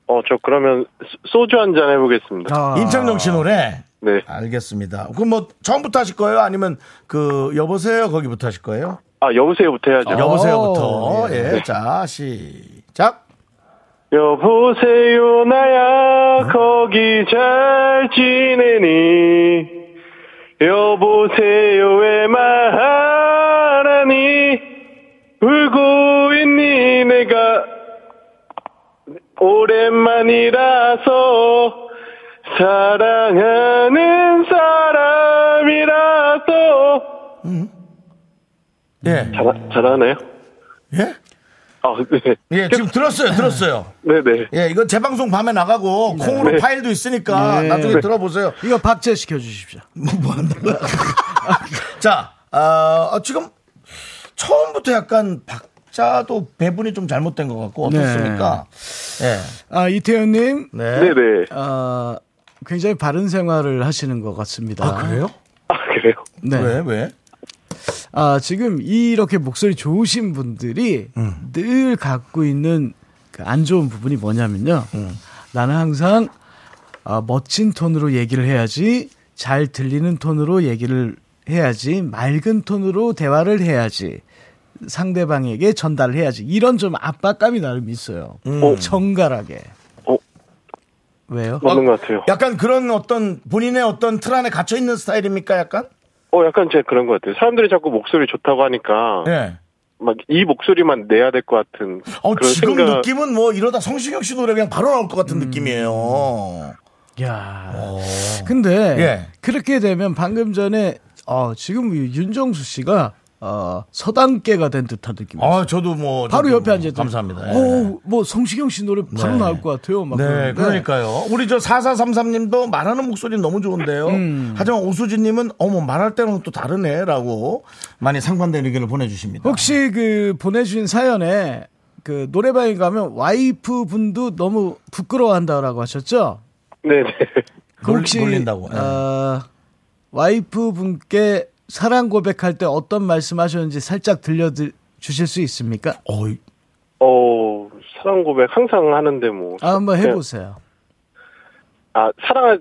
어, 저 그러면 소- 소주 한 잔 해보겠습니다. 아. 임창정 씨 노래. 네. 알겠습니다. 그럼 뭐 처음부터 하실 거예요? 아니면 그 여보세요 거기부터 하실 거예요? 아, 여보세요부터 해야죠. 여보세요부터. 네. 예, 자, 시작. 여보세요, 나야, 거기 잘 지내니? 여보세요, 왜말 오랜만이라서 사랑하는 사람이라서 예. 잘, 잘하나요? 예? 아, 네. 예, 지금 들었어요, 들었어요. 네네. 예, 이거 재방송 밤에 나가고 콩으로 네. 파일도 있으니까 네. 나중에 들어보세요. 이거 박제 시켜 주십시오. 뭐 한다고요? 자, 어, 지금 처음부터 약간 박 자도 배분이 좀 잘못된 것 같고 어떻습니까? 예. 아, 이태현님, 네. 네네. 어, 굉장히 바른 생활을 하시는 것 같습니다. 아, 그래요? 아, 그래요? 네. 왜, 왜? 아, 지금 이렇게 목소리 좋으신 분들이 음. 늘 갖고 있는 그 안 좋은 부분이 뭐냐면요. 음. 나는 항상 아, 멋진 톤으로 얘기를 해야지, 잘 들리는 톤으로 얘기를 해야지, 맑은 톤으로 대화를 해야지, 상대방에게 전달을 해야지. 이런 좀 압박감이 나름 있어요. 어. 정갈하게. 어. 왜요? 맞는 것 같아요. 약간 그런 어떤 본인의 어떤 틀 안에 갇혀 있는 스타일입니까, 약간? 어, 약간 제가 그런 것 같아요. 사람들이 자꾸 목소리 좋다고 하니까, 예. 막 이 목소리만 내야 될 것 같은. 어, 그런 지금 생각. 느낌은 뭐 이러다 성시경 씨 노래 그냥 바로 나올 것 같은 느낌이에요. 야. 어. 근데 예. 그렇게 되면 방금 전에 어, 지금 이 윤정수 씨가 어, 서당계가 된 듯한 느낌. 아, 저도 뭐. 바로 옆에 앉아 있다. 감사합니다. 예. 어, 뭐 성시경 씨 노래 바로 네. 나올 것 같아요. 막 네, 그러는데. 그러니까요. 우리 저 4433님도 말하는 목소리는 너무 좋은데요. 음. 하지만 오수진님은 어머 말할 때는 또 다르네라고 많이 상반된 의견을 보내주십니다. 혹시 그 보내주신 사연에 그 노래방에 가면 와이프 분도 너무 부끄러워한다라고 하셨죠? 네네. 그 혹시 놀린다고. 예. 어, 와이프 분께 사랑 고백할 때 어떤 말씀하셨는지 살짝 들려 주실 수 있습니까? 어이, 어, 사랑 고백 항상 하는데 뭐. 아, 한번 해보세요. 아, 사랑,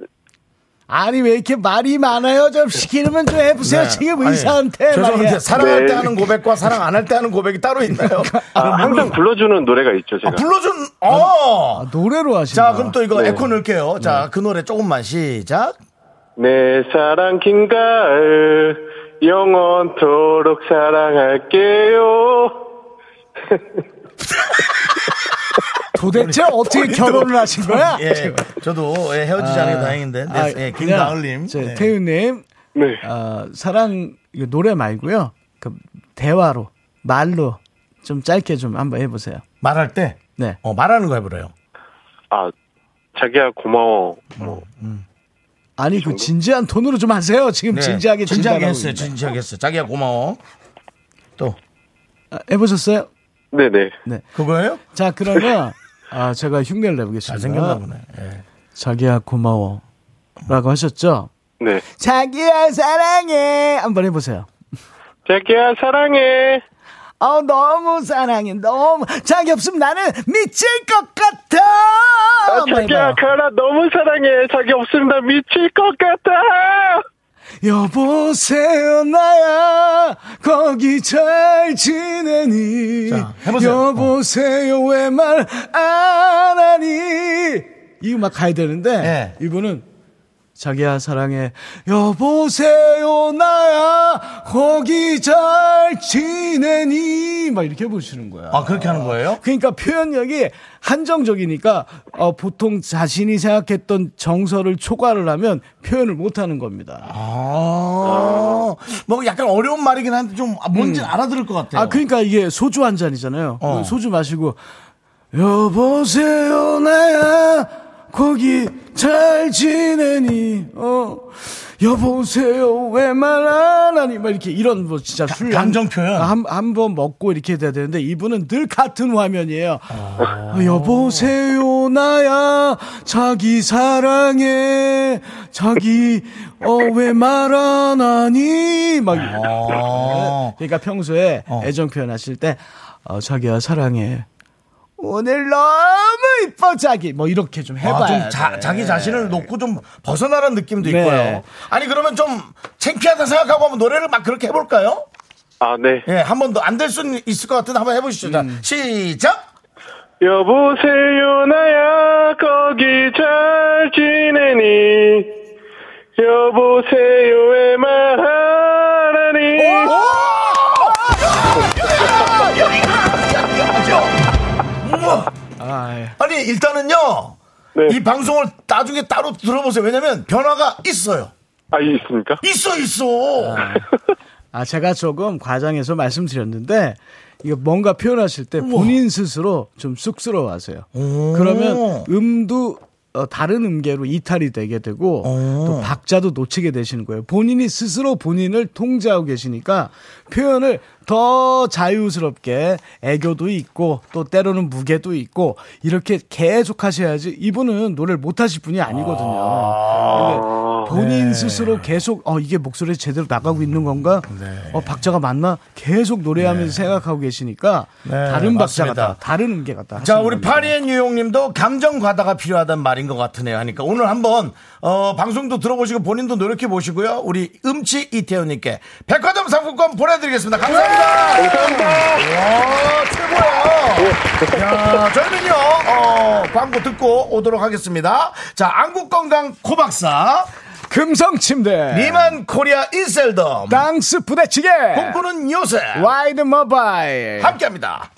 아니 왜 이렇게 말이 많아요? 좀 시키면 좀 해보세요. 네. 지금 의사한테 죄송한데. 사랑할 네. 때 하는 고백과 사랑 안 할 때 하는 고백이 따로 있나요? 아, 항상 불러주는 노래가 있죠, 제가. 아, 불러준, 어! 아, 노래로 하신다. 자, 그럼 또 이거 네. 에코 넣을게요. 자, 그 노래 조금만 시작. 내 사랑 긴 가을, 영원토록 사랑할게요. 도대체 어떻게 결혼을 하신 거야? 예, 저도 예, 헤어지지 않은 게 다행인데. 네, 아, 예, 김가을님. 저, 네. 태우님, 네. 어, 사랑 이거 노래 말고요. 그 대화로 말로 좀 짧게 좀 한번 해보세요. 말할 때, 네. 어, 말하는 거 해보래요. 아, 자기야, 고마워. 뭐, 아니 그 진지한 톤으로 좀 하세요. 지금 진지하게 네. 진지하게 진단하고 했어요. 있는데. 진지하게 했어요. 자기야 고마워. 또 아, 해보셨어요? 네네. 네. 그거예요? 자 그러면 아 제가 흉내를 내보겠습니다. 잘생겼나 보네. 예. 자기야 고마워. 라고 하셨죠? 네. 자기야 사랑해 한번 해보세요. 자기야, 사랑해. 어 너무 사랑해 너무 자기 없으면 나는 미칠 것 같아. 아, 한번 자기야. 가라, 너무 사랑해. 자기 없으면 나 미칠 것 같아. 여보세요 나야 거기 잘 지내니 자, 해보세요. 여보세요 왜말 안 하니 이 음악 가야 되는데 네. 이분은 자기야 사랑해 여보세요 나야 거기 잘 지내니 막 이렇게 보시는 거야 아 그렇게 하는 거예요? 그러니까 표현력이 한정적이니까 어, 보통 자신이 생각했던 정서를 초과를 하면 표현을 못 하는 겁니다. 아, 뭐 약간 어려운 말이긴 한데 좀 뭔지 알아들을 것 같아요. 아, 그러니까 이게 소주 한 잔이잖아요. 어. 소주 마시고 여보세요 나야 거기 잘 지내니 어 여보세요 왜 말 안 하니 막 이렇게 이런 뭐 진짜 술 감정 표현. 한한 번 먹고 이렇게 돼야 되는데 이분은 늘 같은 화면이에요. 아. 어, 여보세요 나야 자기 사랑해 자기 어 왜 말 안 하니 막 어. 그러니까 평소에 어. 애정 표현하실 때 어, 자기야 사랑해 오늘 너무 이뻐 자기 뭐 이렇게 좀 해봐야 아, 좀 자, 돼. 자기 자신을 놓고 좀 벗어나는 느낌도 네. 있고요. 아니 그러면 좀 창피하다 생각하고 한번 노래를 막 그렇게 해볼까요? 아, 네. 예, 한 번 더 안 될 수는 있을 것 같은데 한번 해보시죠. 자, 시작! 여보세요, 나야, 거기 잘 지내니? 여보세요에 말 일단은요, 네. 이 방송을 나중에 따로 들어보세요. 왜냐면 변화가 있어요. 아, 있습니까? 있어, 있어. 아, 제가 조금 과장해서 말씀드렸는데, 이거 뭔가 표현하실 때 본인 스스로 좀 쑥스러워 하세요. 그러면 음도 어, 다른 음계로 이탈이 되게 되고 또 박자도 놓치게 되시는 거예요. 본인이 스스로 본인을 통제하고 계시니까 표현을 더 자유스럽게 애교도 있고 또 때로는 무게도 있고 이렇게 계속 하셔야지 이분은 노래를 못 하실 분이 아니거든요. 근데 본인 네. 스스로 계속 어 이게 목소리 제대로 나가고 있는 건가? 어 박자가 맞나? 계속 노래하면서 생각하고 계시니까 네, 다른 박자 맞습니다. 같다. 다른 음계 같다. 자, 우리. 파리의 뉴욕님도 감정 과다가 필요하다는 말인 것 같으네요. 하니까 오늘 한번 어, 방송도 들어보시고 본인도 노력해 보시고요. 우리 음치 이태훈님께 백화점 상품권 보내드리겠습니다. 감사합니다. 감사합니다. 와, 최고예요. 자, 저희는요 어, 광고 듣고 오도록 하겠습니다. 자, 안국 건강 코박사, 금성침대 리만 코리아 인셀덤, 땅스부대찌개 꿈꾸는 요새 와이드 모바일 함께합니다.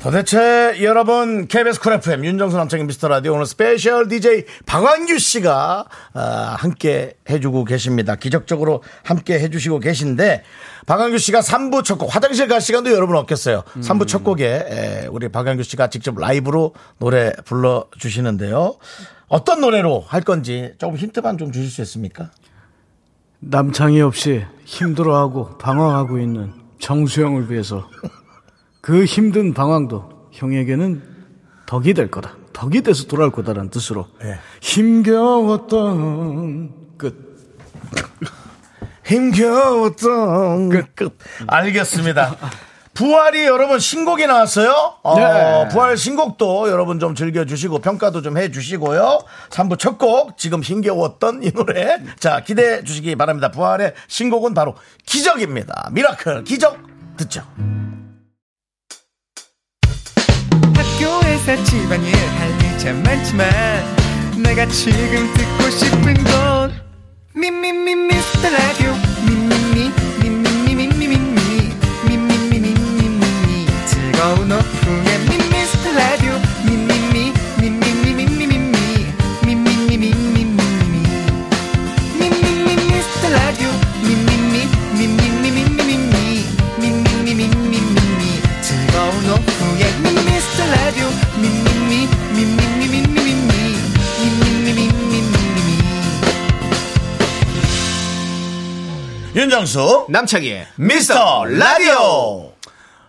도대체 여러분 KBS 쿨 FM 윤정수 남창희 미스터 라디오 오늘 스페셜 DJ 박완규 씨가 아, 함께 해주고 계십니다. 기적적으로 함께 해주시고 계신데 방광규 씨가 3부 첫 곡 화장실 갈 시간도 여러분 없겠어요. 3부 첫 곡에 에, 우리 방광규 씨가 직접 라이브로 노래 불러주시는데요. 어떤 노래로 할 건지 조금 힌트만 좀 주실 수 있습니까? 남창이 없이 힘들어하고 방황하고 있는 정수영을 위해서 그 힘든 방황도 형에게는 덕이 될 거다. 덕이 돼서 돌아올 거다라는 뜻으로 예. 힘겨웠던 끝. 힘겨웠던 끝. 알겠습니다. 부활이 여러분 신곡이 나왔어요. 어, 네. 부활 신곡도 여러분 좀 즐겨주시고 평가도 좀 해주시고요. 3부 첫 곡 지금 힘겨웠던 이 노래 자 기대해 주시기 바랍니다. 부활의 신곡은 바로 기적입니다. Miracle 기적 듣죠. 학교에서 집안일 할일참 많지만 내가 지금 듣고 싶은 건 미미미 미스터 라디오 윤정수 남창희의 미스터 라디오.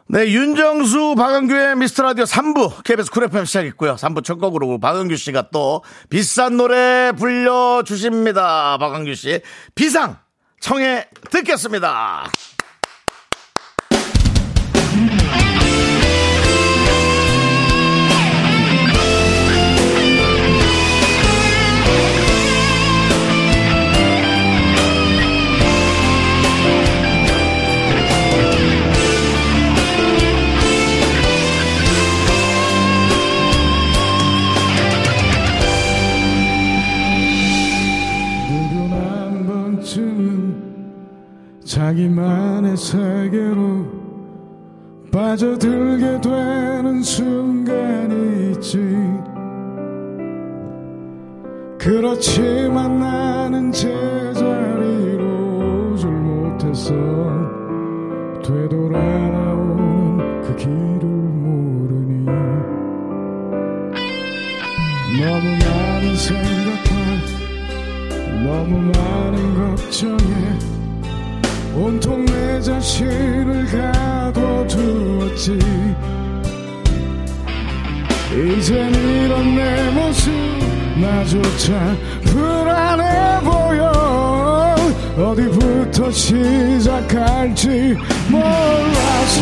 네, 윤정수, 박완규의 미스터 라디오 3부, KBS 쿨 FM 시작했고요. 3부 첫 곡으로 박완규 씨가 또 비싼 노래 불려주십니다. 박완규 씨. 비상, 청해 듣겠습니다. 자기만의 세계로 빠져들게 되는 순간이 있지. 그렇지만 나는 제자리로 오질 못했어 되돌아 나오는 그 길을 모르니. 너무 많은 생각과 너무 많은 걱정에 온통 내 자신을 가둬두었지. 이젠 이런 내 모습 나조차 불안해 보여. 어디부터 시작할지 몰라서.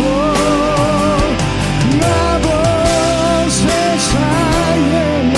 나도 세상에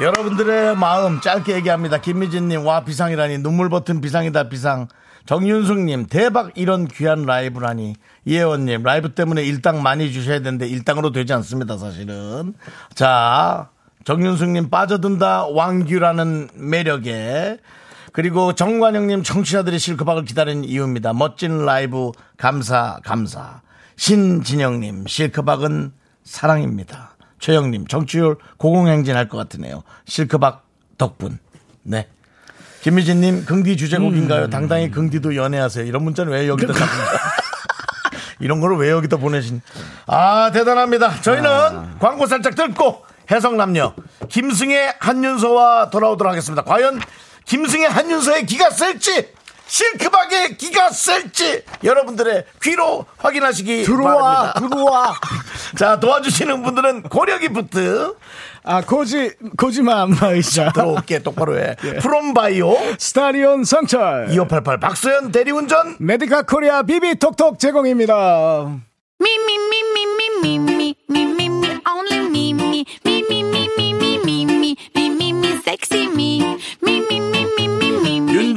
여러분들의 마음 짧게 얘기합니다. 김미진님, 와, 비상이라니. 눈물 버튼 비상이다, 비상. 정윤숙님, 대박 이런 귀한 라이브라니. 이혜원님, 라이브 때문에 일당 많이 주셔야 되는데 일당으로 되지 않습니다, 사실은. 자, 정윤숙님 빠져든다 왕규라는 매력에. 그리고 정관영님 청취자들이 실크박을 기다리는 이유입니다. 멋진 라이브 감사, 감사. 신진영님, 실크박은 사랑입니다. 최영님, 정치율 고공행진할 것 같으네요. 실크박 덕분. 네. 김미진님, 긍디 주제곡인가요? 당당히 긍디도 연애하세요. 이런 문자는 왜 여기다 잡는가? 이런 거를 왜 여기다 보내신? 아, 대단합니다. 저희는 광고 살짝 듣고 해성남녀 김승혜 한윤서와 돌아오도록 하겠습니다. 과연 김승혜 한윤서의 기가 셀지 실크박의 기가 셀지. 여러분들의 귀로 확인하시기 들어와, 바랍니다. 들어와. 자 도와주시는 분들은 고려기프트. 아 고지 고지마 안마 의자 들어올게 똑바로 해. 프롬바이오. 스타리온 성철. 2588 박소연 대리운전. 메디카 코리아 비비 톡톡 제공입니다. me,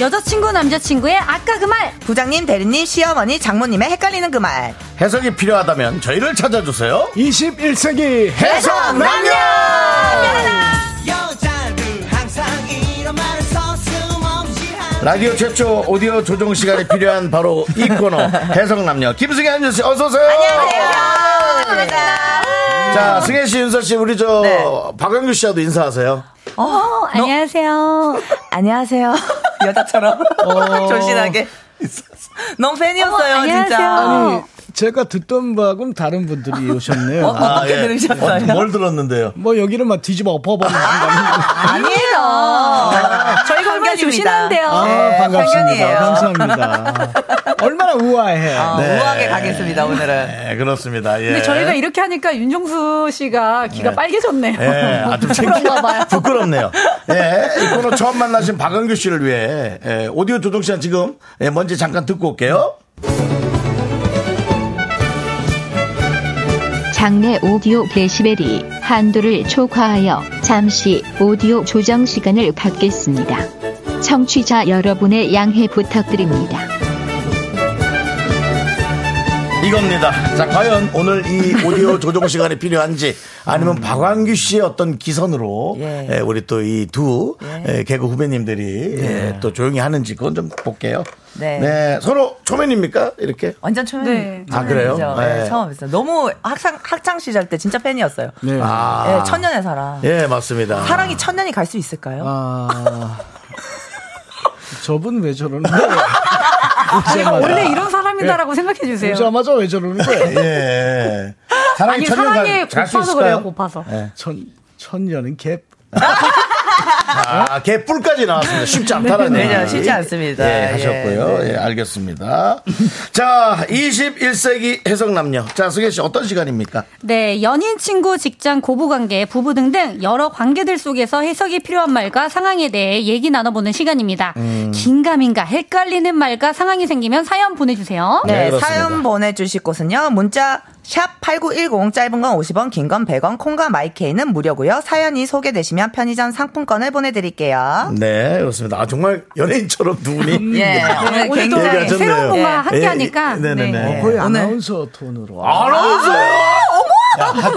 여자친구 남자친구의 아까 그 말. 부장님, 대리님, 시어머니, 장모님의 헷갈리는 그 말. 해석이 필요하다면 저희를 찾아주세요. 21세기 해석 남녀 여자들 항상 이런 말을 서슴없이 하는 라디오 최초 오디오 조정 시간이 필요한 바로 이 코너 해석 남녀. 김승혜 한윤씨 어서 오세요. 자 승혜 씨 윤서 씨 우리 저 박영규 씨와도 인사하세요. 어, 안녕하세요. 안녕하세요. 여자처럼. 조신하게. 너무 팬이었어요, 어머, 진짜. 아니 제가 듣던 바하고는 다른 분들이 오셨네요. 어, 어떻게 들으셨어요? 어, 뭘 들었는데요? 뭐 여기를 막 뒤집어 엎어버리는. 아니에요. 저희 강견입니다. 조신한데요. 아, 네, 반갑습니다. 감사합니다. 얼마나 우아해. 어, 네. 우아하게 가겠습니다, 오늘은. 네, 그렇습니다. 예. 근데 저희가 이렇게 하니까 윤정수 씨가 귀가 빨개졌네요. 예, 아주 그런가 봐요. 부끄럽네요. 예, 이 코너 처음 만나신 박은규 씨를 위해 예, 오디오 조정 시간 지금 예, 먼저 잠깐 듣고 올게요. 장내 오디오 데시벨이 한도를 초과하여 잠시 오디오 조정 시간을 갖겠습니다. 청취자 여러분의 양해 부탁드립니다. 이겁니다. 자, 과연 오늘 이 오디오 조정 시간이 필요한지 아니면 박완규 씨의 어떤 기선으로 예. 예, 우리 또 이두 예, 개그 후배님들이 예, 또 조용히 하는지 그건 좀 볼게요. 네. 서로 초면입니까? 이렇게? 완전 초면. 네. 아, 그래요? 네. 네. 처음 했어요. 너무 학창, 학창 시절 때 진짜 팬이었어요. 네. 아. 네, 천년의 사랑. 예, 맞습니다. 사랑이 천년이 갈 수 있을까요? 아. 저분 왜 저러는 제가 거예요? 원래 이런 사람이다라고 생각해 주세요. 오자마자 왜 저러는 거예요? 예. 사랑이 아니 천년 사랑에 고파서 그래요, 있을까요? 고파서. 예. 천, 천년은 갭. 아, 개뿔까지 나왔습니다. 쉽지 않다라는 네, 네, 얘기. 쉽지 않습니다. 예, 예, 하셨고요. 예, 알겠습니다. 자, 21세기 해석남녀. 자, 승혜 씨 어떤 시간입니까? 네, 연인, 친구, 직장, 고부관계, 부부 등등 여러 관계들 속에서 해석이 필요한 말과 상황에 대해 얘기 나눠보는 시간입니다. 음. 긴가민가 헷갈리는 말과 상황이 생기면 사연 보내주세요. 네, 사연 보내주실 곳은요. 문자 샵 8910 짧은 건 50원, 긴 건 100원, 콩과 마이케이는 무료고요. 사연이 소개되시면 편의점 상품권을 보내드릴게요. 네, 그렇습니다. 아, 정말 연예인처럼 두 분이. 예, 오늘 오늘 또 굉장히 새로운 분과 예. 함께 예, 하니까. 네네네. 네. 어, 거의 오늘- 아나운서 톤으로. 아나운서요?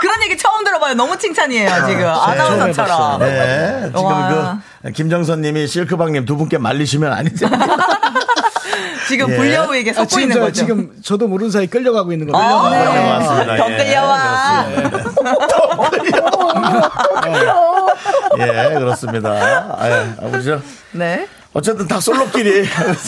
그런 얘기 처음 들어봐요. 너무 칭찬이에요, 지금. 아나운서처럼. 네, 지금 와. 그, 김정선 님이 실크방님 두 분께 말리시면 아니죠. 지금 예. 불려우에게 아, 섞고 지금, 있는 저, 거죠. 지금 저도 모르는 사이 끌려가고 있는 거예요. 아, 네. 맞습니다. 더 예. 끌려와. 예, 그렇습니다. 아, 우리 저, 네. 어쨌든 다 솔로끼리.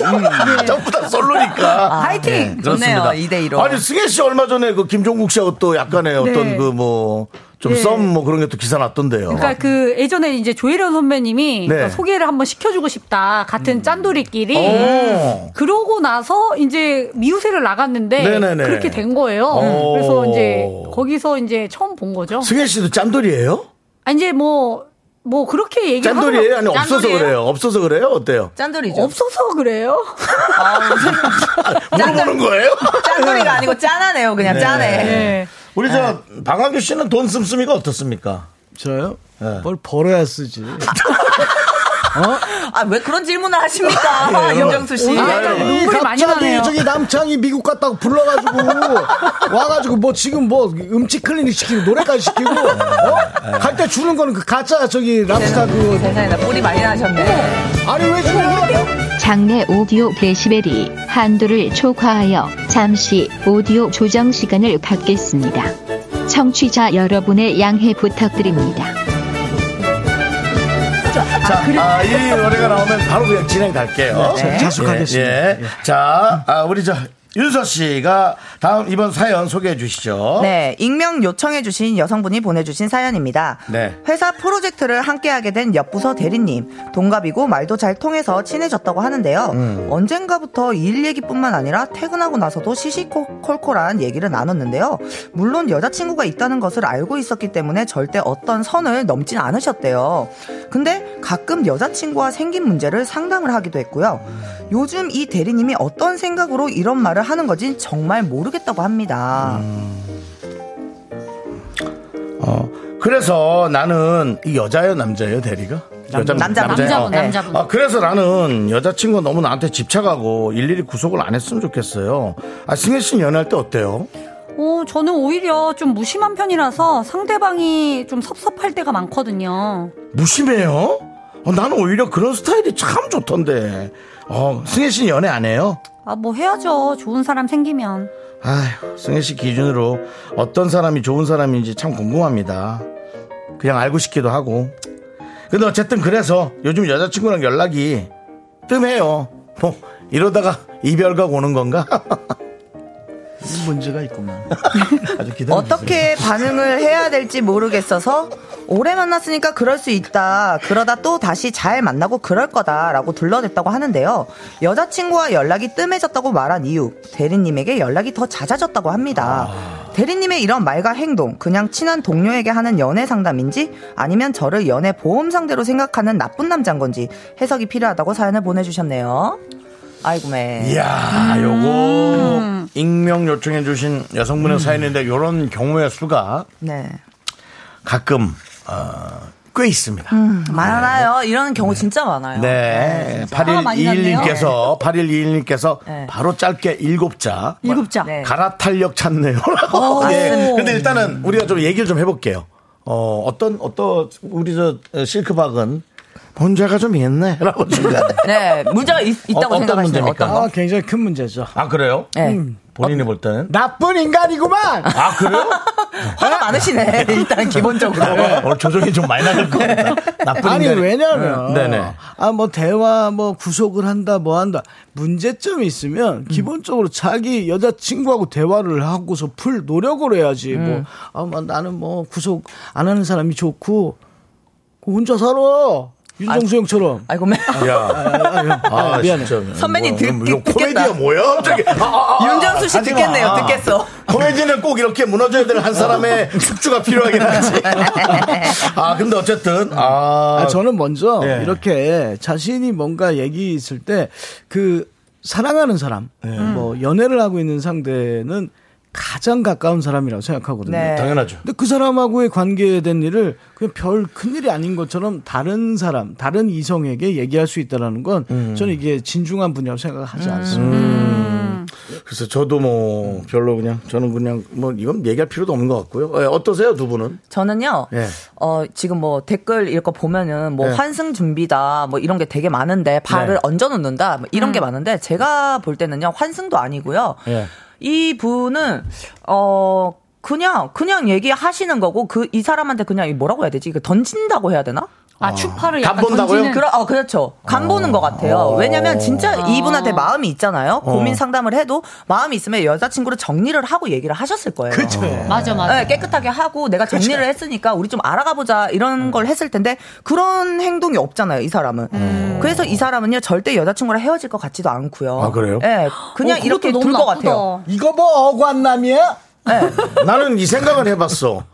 전부 다 솔로니까. 아, 화이팅! 예, 그렇습니다. 좋네요, 2대 1로. 아니, 승혜 씨 얼마 전에 그 김종국 씨하고 또 약간의 어떤 네. 그 뭐, 좀 네. 썸뭐 그런 게 또 기사 났던데요. 그러니까 그 예전에 이제 조혜련 선배님이 네. 소개를 한번 시켜주고 싶다 같은 짠돌이끼리 오. 그러고 나서 이제 미우새를 나갔는데 네네네. 그렇게 된 거예요. 오. 그래서 이제 거기서 이제 처음 본 거죠. 승혜 씨도 짠돌이에요? 아 이제 뭐뭐 그렇게 얘기를 짠돌이에요? 아니, 없어서 짠돌이에요? 그래요? 없어서 그래요? 어때요? 짠돌이죠. 없어서 그래요. 물어보는 거예요? 짠돌이가 아니고 짠하네요. 그냥 네. 짠해. 네. 우리 저, 박광규 씨는 돈 씀씀이가 어떻습니까? 저요? 네. 뭘 벌어야 쓰지. 아, 왜 그런 질문을 하십니까? 예, 윤정수 씨. 이 눈물이 많이 나네요. 저기 남창이 미국 갔다고 불러가지고 와가지고 뭐 지금 뭐 음치 클리닉 시키고 노래까지 시키고 어? 갈 때 주는 거는 그 가짜 저기 랍스타 그 세상에 나 뿔이 많이 나셨네. 아니 왜 주는 장내 오디오 데시벨이 한도를 초과하여 잠시 오디오 조정 시간을 갖겠습니다. 청취자 여러분의 양해 부탁드립니다. 자, 아, 이 노래가 나오면 바로 그냥 진행 갈게요. 네. 자숙하겠습니다. 예, 예. 자, 아, 우리 저, 윤서 씨가 다음 이번 사연 소개해 주시죠. 네, 익명 요청해 주신 여성분이 보내주신 사연입니다. 네. 회사 프로젝트를 함께하게 된 옆부서 대리님, 동갑이고 말도 잘 통해서 친해졌다고 하는데요. 음. 언젠가부터 일 얘기뿐만 아니라 퇴근하고 나서도 시시콜콜한 얘기를 나눴는데요. 물론 여자친구가 있다는 것을 알고 있었기 때문에 절대 어떤 선을 넘진 않으셨대요. 근데 가끔 여자친구와 생긴 문제를 상담을 하기도 했고요. 요즘 이 대리님이 어떤 생각으로 이런 말을 하는 건지 정말 모르겠다고 합니다. 어, 그래서 나는 이 여자예요, 남자예요, 대리가? 여자, 남자분. 남자예요? 남자분, 어. 남자분. 아, 그래서 나는 여자친구가 너무 나한테 집착하고 일일이 구속을 안 했으면 좋겠어요. 아, 승혜 씨는 연애할 때 어때요? 어, 저는 오히려 좀 무심한 편이라서 상대방이 좀 섭섭할 때가 많거든요. 무심해요? 어, 나는 오히려 그런 스타일이 참 좋던데. 어, 승혜 씨는 연애 안 해요? 아, 뭐 해야죠. 좋은 사람 생기면. 아휴, 승혜 씨 기준으로 어떤 사람이 좋은 사람인지 참 궁금합니다. 그냥 알고 싶기도 하고. 근데 어쨌든 그래서 요즘 여자친구랑 연락이 뜸해요. 뭐, 이러다가 이별각 오는 건가? 문제가 있구만. 아주 기다려. 어떻게 반응을 해야 될지 모르겠어서 오래 만났으니까 그럴 수 있다. 그러다 또 다시 잘 만나고 그럴 거다라고 둘러댔다고 하는데요. 여자친구와 연락이 뜸해졌다고 말한 이유 대리님에게 연락이 더 잦아졌다고 합니다. 대리님의 이런 말과 행동 그냥 친한 동료에게 하는 연애 상담인지 아니면 저를 연애 보험 상대로 생각하는 나쁜 남자인 건지 해석이 필요하다고 사연을 보내주셨네요. 아이고 매. 이야, 요거 익명 요청해 주신 여성분의 사연인데 요런 경우의 수가 네. 가끔 어, 꽤 있습니다. 음, 많아요. 이런 경우 진짜 많아요. 네. 많이 8121님께서, 8121님께서 네. 바로 짧게 일곱 자. 일곱 자. 네. 갈아탄력 찾네요. 어, 예. 맞습니다. 근데 일단은 우리가 좀 얘기를 좀 해볼게요. 어, 어떤, 어떤, 우리 저 어, 실크박은 문제가 좀 있네. 라고 중간에. 네, 문제가 있, 어, 다고 어떤 생각하시는 문제입니까? 어떤 거? 아, 굉장히 큰 문제죠. 아, 그래요? 네. 본인이 볼 때는? 나쁜 인간이구만! 아, 그래요? 화가 많으시네. 일단 기본적으로. 오늘 조정이 좀 많이 나갈 것 같다. 나쁜 아니 인간이- 왜냐면 네, 네네. 아뭐 대화 뭐 구속을 한다 뭐 한다 문제점이 있으면 기본적으로 자기 여자친구하고 대화를 하고서 풀 노력을 해야지 음. 뭐아 뭐 나는 뭐 구속 안 하는 사람이 좋고 그 혼자 살아 윤정수 형처럼 아이고 매. 야. 아, 미안해. 진짜. 선배님 듣- 뭐, 이거 듣겠다. 코미디야 뭐야? 갑자기. 아, 아, 아, 윤정수 씨. 듣겠네요. 듣겠어. 코미디는 꼭 이렇게 무너져야 될한 사람의 숙주가 필요하긴 하지. 아, 근데 어쨌든, 아. 아, 저는 먼저 예. 이렇게 자신이 뭔가 얘기 있을 때 그 사랑하는 사람, 뭐 연애를 하고 있는 상대는 가장 가까운 사람이라고 생각하거든요. 네. 당연하죠. 근데 그 사람하고의 관계된 일을 그냥 별 큰일이 아닌 것처럼 다른 사람, 다른 이성에게 얘기할 수 있다라는 건 저는 이게 진중한 분이라고 생각하지 않습니다. 그래서 저도 뭐 별로 그냥 저는 그냥 뭐 이건 얘기할 필요도 없는 것 같고요. 예, 어떠세요 두 분은? 저는요, 예. 어, 지금 뭐 댓글 읽고 보면은 뭐 네. 환승 준비다, 뭐 이런 게 되게 많은데 발을 네. 얹어 놓는다, 뭐 이런 게 많은데 제가 볼 때는요, 환승도 아니고요. 예. 이 분은, 어, 그냥, 그냥 얘기하시는 거고, 그, 이 사람한테 그냥 뭐라고 해야 되지? 이거 던진다고 해야 되나? 아, 추파를 약간 간 본다고요? 던지는. 그러, 어, 그렇죠. 간 보는 것 같아요. 어. 왜냐면 진짜 이분한테 마음이 있잖아요. 어. 고민 상담을 해도 마음이 있으면 여자친구를 정리를 하고 얘기를 하셨을 거예요. 그렇죠. 맞아, 맞아. 네, 깨끗하게 하고 내가 정리를 했으니까 우리 좀 알아가 보자 이런 걸 했을 텐데 그런 행동이 없잖아요, 이 사람은. 그래서 이 사람은요 절대 여자친구랑 헤어질 것 같지도 않고요. 아, 그래요? 네, 그냥 어, 그것도 이렇게 둘 것. 같아요. 이거 뭐 어관남이야? 네. 나는 이 생각을 해봤어.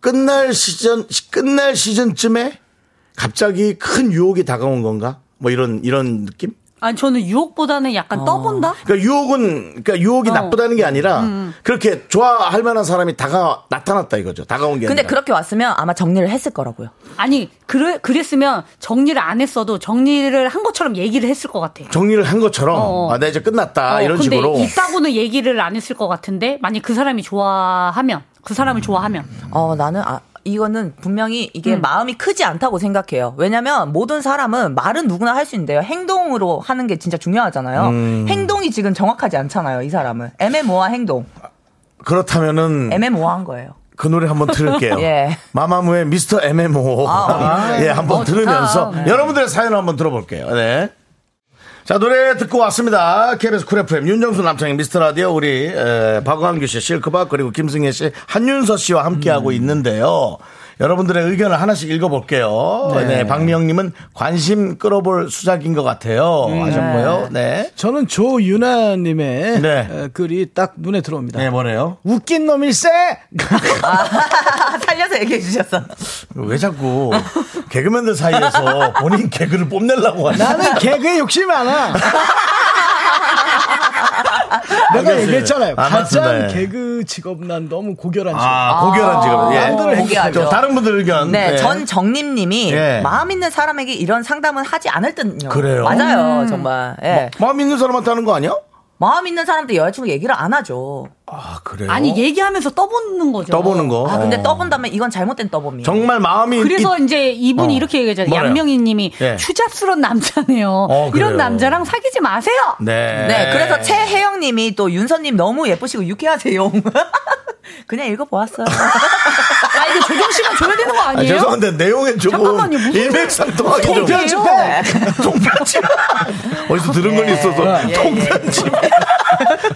끝날 시즌 끝날 시즌쯤에 갑자기 큰 유혹이 다가온 건가? 뭐 이런 이런 느낌? 아니, 저는 유혹보다는 약간 떠본다? 그러니까 유혹은 그러니까 유혹이 어. 나쁘다는 게 아니라 그렇게 좋아할 만한 사람이 다가 나타났다 이거죠. 다가온 게 근데 아니라. 그렇게 왔으면 아마 정리를 했을 거라고요. 아니, 그래, 그랬으면 정리를 안 했어도 정리를 한 것처럼 얘기를 했을 것 같아. 정리를 한 것처럼 어. 아, 나 이제 끝났다 어, 이런 근데 식으로. 있다고는 얘기를 안 했을 것 같은데, 만약 그 사람이 좋아하면, 그 사람을 좋아하면. 어, 나는, 아, 이거는 분명히 이게 음. 마음이 크지 않다고 생각해요. 왜냐면 모든 사람은 말은 누구나 할 수 있는데요. 행동으로 하는 게 진짜 중요하잖아요. 음. 행동이 지금 정확하지 않잖아요, 이 사람은. 애매모호한 행동. 그렇다면은 애매모호한 거예요. 그 노래 한번 들을게요. 예. 마마무의 미스터 MMO. 아, 예, 한번 어, 들으면서 좋다. 여러분들의 사연을 한번 들어볼게요. 네. 자, 노래 듣고 왔습니다. KBS 쿨 FM 윤정수 남창희 미스터 라디오 우리 에, 박완규 씨, 실크박 그리고 김승혜 씨, 한윤서 씨와 함께하고 있는데요. 여러분들의 의견을 하나씩 읽어볼게요. 네. 박미영님은 관심 끌어볼 수작인 것 같아요. 하셨고요. 네. 저는 조유나님의 네. 에, 글이 딱 눈에 들어옵니다. 네, 뭐래요? 웃긴 놈일세! 살려서 얘기해 주셨어. 왜 자꾸 개그맨들 사이에서 본인 개그를 뽐내려고 하냐? 나는 개그에 욕심이 많아. 내가 알겠어요. 얘기했잖아요. 아, 가장 맞습니다. 예. 개그 직업 난 너무 고결한 직업. 아, 고결한 직업. 예. 남들을 고귀하죠. 저 다른 분들 의견. 네, 예. 전정림님이 예. 마음 있는 사람에게 이런 상담은 하지 않을 듯요. 그래요? 맞아요, 정말. 예. 마음 있는 사람한테 하는 거 아니야? 마음 있는 사람한테 여자친구 얘기를 안 하죠. 아, 그래요? 아니, 얘기하면서 떠보는 거죠. 떠보는 거. 아, 근데 어. 떠본다면 이건 잘못된 떠봄이에요. 정말 마음이. 그래서 있- 이제 이분이 어. 이렇게 얘기하잖아요. 뭐래요? 양명희 님이 예. 추잡스러운 남자네요. 어. 이런 남자랑 사귀지 마세요. 네. 네, 그래서 최혜영 님이 또 윤서님 너무 예쁘시고 유쾌하세요. 그냥 읽어보았어요. 아, 이거 조정 시간 줘야 되는 거 아, 아니에요? 죄송한데 내용에 조금 잠깐만요, 무슨 일맥상통하게 좀. 통편집해. 통편집. 어디서 들은 건 있어서 예, 예. 통편집.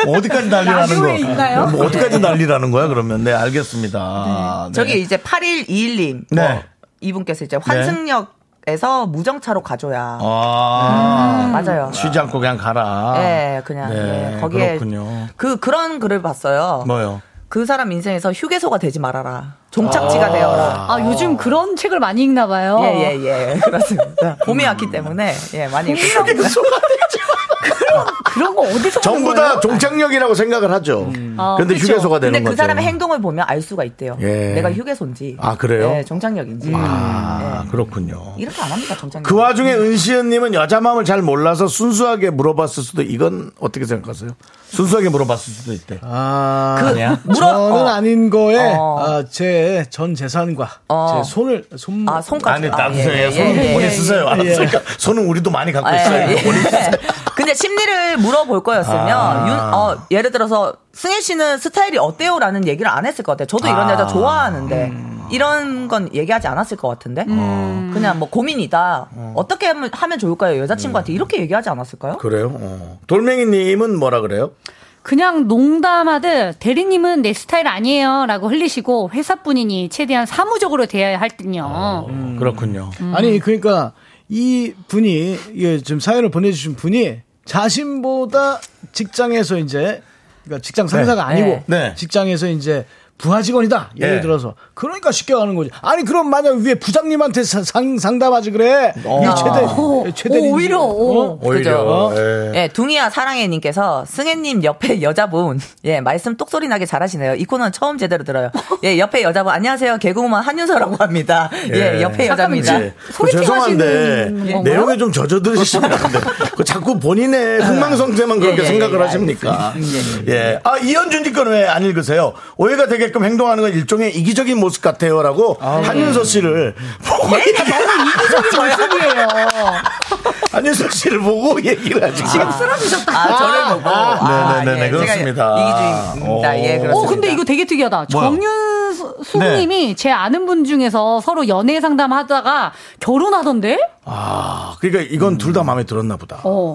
뭐 어디까지 난리라는 거? 있나요? 뭐 어디까지 난리라는 거야 그러면? 네 알겠습니다. 네. 저기 이제 8121님. 네. 이분께서 이제 환승역에서 무정차로 가줘야. 아 음, 맞아요. 쉬지 않고 그냥 가라. 네, 그냥 네, 예, 거기에 그렇군요. 그 그런 글을 봤어요. 뭐요? 그 사람 인생에서 휴게소가 되지 말아라. 종착지가 아. 되어라. 아, 요즘 그런 책을 많이 읽나 봐요. 예, 예, 예. 그렇습니다. 봄이 왔기 때문에, 예, 많이 읽고 있습니다. 그런 거 어디서 전부 다 종착역이라고 생각을 하죠. 어, 근데 그쵸. 휴게소가 되는 근데 그 거죠. 사람의 행동을 보면 알 수가 있대요. 예. 내가 휴게소인지. 아, 그래요? 예, 종착역인지. 아 그렇군요. 이렇게 안 합니다, 종착역. 그 와중에 은시은님은 여자 마음을 잘 몰라서 순수하게 물어봤을 수도 이건 어떻게 생각하세요? 순수하게 물어봤을 수도 있대. 아, 그 아니야? 저는 아닌 거에 어. 제전 재산과 어. 제 손을 손 아, 손까지. 아니 아, 나도 예, 예, 예, 손은 예, 본인 예, 쓰세요. 예. 알았으니까 손은 우리도 많이 갖고 아, 있어요. 예. 본인 쓰세요. 근데 심리를 물어볼 거였으면 아. 윤, 어, 예를 들어서 승혜 씨는 스타일이 어때요라는 얘기를 안 했을 것 같아요. 저도 이런 아. 여자 좋아하는데 음. 이런 건 얘기하지 않았을 것 같은데 그냥 뭐 고민이다. 어. 떻게 하면, 하면 좋을까요? 음. 여자친구한테 이렇게 얘기하지 않았을까요? 그래요? 어. 돌멩이님은 뭐라 그래요? 그냥 농담하듯 대리님은 내 스타일 아니에요라고 흘리시고 회사분이니 최대한 사무적으로 대해야 할 듯요. 음. 그렇군요. 아니 그러니까 이 분이 지금 사연을 보내주신 분이 자신보다 직장에서 이제 그러니까 직장 상사가 네. 아니고 네. 직장에서 이제 부하 직원이다 예를 예. 들어서 그러니까 쉽게 가는 거지 아니 그럼 만약 위에 부장님한테 사- 상, 상담하지 그래 어. 이게 최대 오, 최대 오, 오히려, 오. 오히려. 그죠? 예. 예, 둥이야 사랑해님께서 승혜님 옆에 여자분, 예, 말씀 똑소리 나게 잘하시네요. 이 코너는 처음 제대로 들어요. 예, 옆에 여자분, 안녕하세요. 개그우먼 한윤서라고 합니다. 예, 옆에 여자입니다. 예. 그 죄송한데 내용에 좀 젖어 들으시면 안 돼. 그 자꾸 본인의 흥망성쇠만 그렇게 예, 예, 생각을 예, 하십니까? 예. 아 이현준님 거는 왜안 읽으세요? 오해가 되게 끔 행동하는 건 일종의 이기적인 모습 같아요라고 한윤서 씨를 보고 예? 너무 이기적인 모습이에요. 한윤서 씨를 보고 얘기를 하지. 지금 쓰러지셨다. 아, 저를 보고. 아, 네네네 예, 그렇습니다. 제가 이기주의입니다. 예, 그렇습니다. 어, 근데 이거 되게 특이하다. 정윤수님이 제 아는 분 중에서 서로 연애 상담하다가 결혼하던데? 아 그러니까 이건 둘다 마음에 들었나 보다. 어.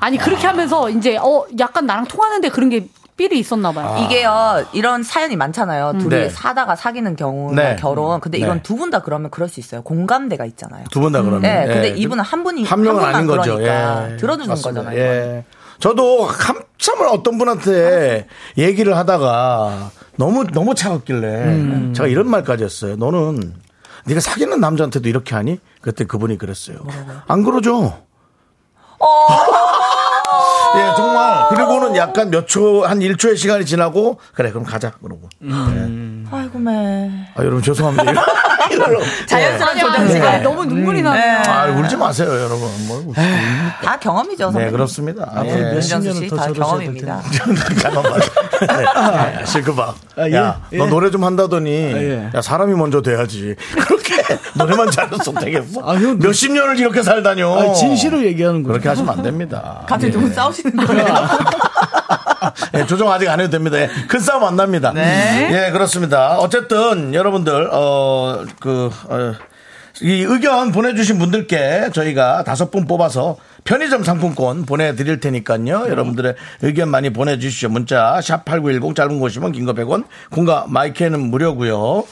아니, 그렇게 하면서 이제, 어, 약간 나랑 통하는데 그런 게 삘이 있었나 봐요. 이게요, 이런 사연이 많잖아요. 둘이 네. 사다가 사귀는 경우나 네. 결혼. 근데 이건 네. 두분 다 그러면 그럴 수 있어요. 공감대가 있잖아요. 두 분 다 그러면. 네, 근데 예. 이분은 한 분이 한 명은 한 분만 아닌 거죠. 그러니까 예. 들어주는 맞습니다. 거잖아요. 예. 저도 한참을 어떤 분한테 얘기를 하다가 너무 너무 차갑길래 음. 제가 이런 말까지 했어요. 너는 네가 사귀는 남자한테도 이렇게 하니? 그때 그분이 그랬어요. 안 그러죠. 어. 예, 정말. 그리고는 약간 몇 초, 한 1초의 시간이 지나고, 그래, 그럼 가자. 그러고. 아이고, 매. 아, 여러분, 죄송합니다. 자연스러운 예. 조정 네. 시간. 너무 눈물이 음. 나네요. 네. 아, 울지 마세요, 여러분. 뭐, 다 경험이죠, 네, 선배님. 그렇습니다. 네, 예. 윤정수 씨, 다 경험입니다. 잠깐만. 네. 실크봐. 아, 예, 야, 예. 너 노래 좀 한다더니, 예. 야, 사람이 먼저 돼야지. 그렇게 노래만 잘했으면 되겠어. 아, 형, 몇십 년을 이렇게 살다뇨. 아니, 진실을 얘기하는 거죠. 그렇게 하시면 안 됩니다. 갑자기 누구 싸우시 는 거예요? 예, 조정 아직 안 해도 됩니다. 예, 큰 싸움 안 납니다. 네. 예, 그렇습니다. 어쨌든 여러분들 어 그 어, 이 의견 보내주신 분들께 저희가 다섯 분 뽑아서 편의점 상품권 보내드릴 테니까요. 여러분들의 의견 많이 보내주시죠. 문자 샵 8910 짧은 거 50원 긴거 100원 공과 마이크는 무료고요.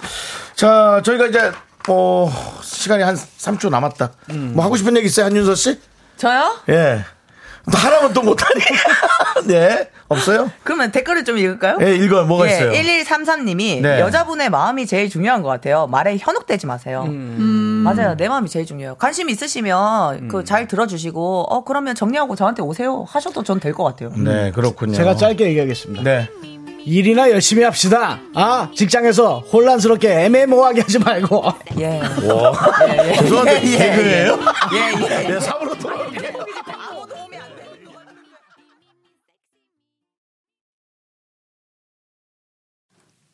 자 저희가 이제 어 시간이 한 3초 남았다. 뭐 하고 싶은 얘기 있어요 한윤서 씨? 저요? 예. 또 하라면 또 못하니. 네. 없어요? 그러면 댓글을 좀 읽을까요? 예, 읽어요. 뭐가 예, 있어요? 1133님이 네. 여자분의 마음이 제일 중요한 것 같아요. 말에 현혹되지 마세요. 음. 맞아요. 내 마음이 제일 중요해요. 관심 있으시면 그잘 들어주시고 어 그러면 정리하고 저한테 오세요 하셔도 전 될 것 같아요. 네, 그렇군요. 제가 짧게 얘기하겠습니다. 네. 일이나 열심히 합시다. 아 직장에서 혼란스럽게 애매모호하게 하지 말고. 예. 와. 죄송한데 예, 예, 개그예요? 예, 예. 네, 3으로 돌아올게요.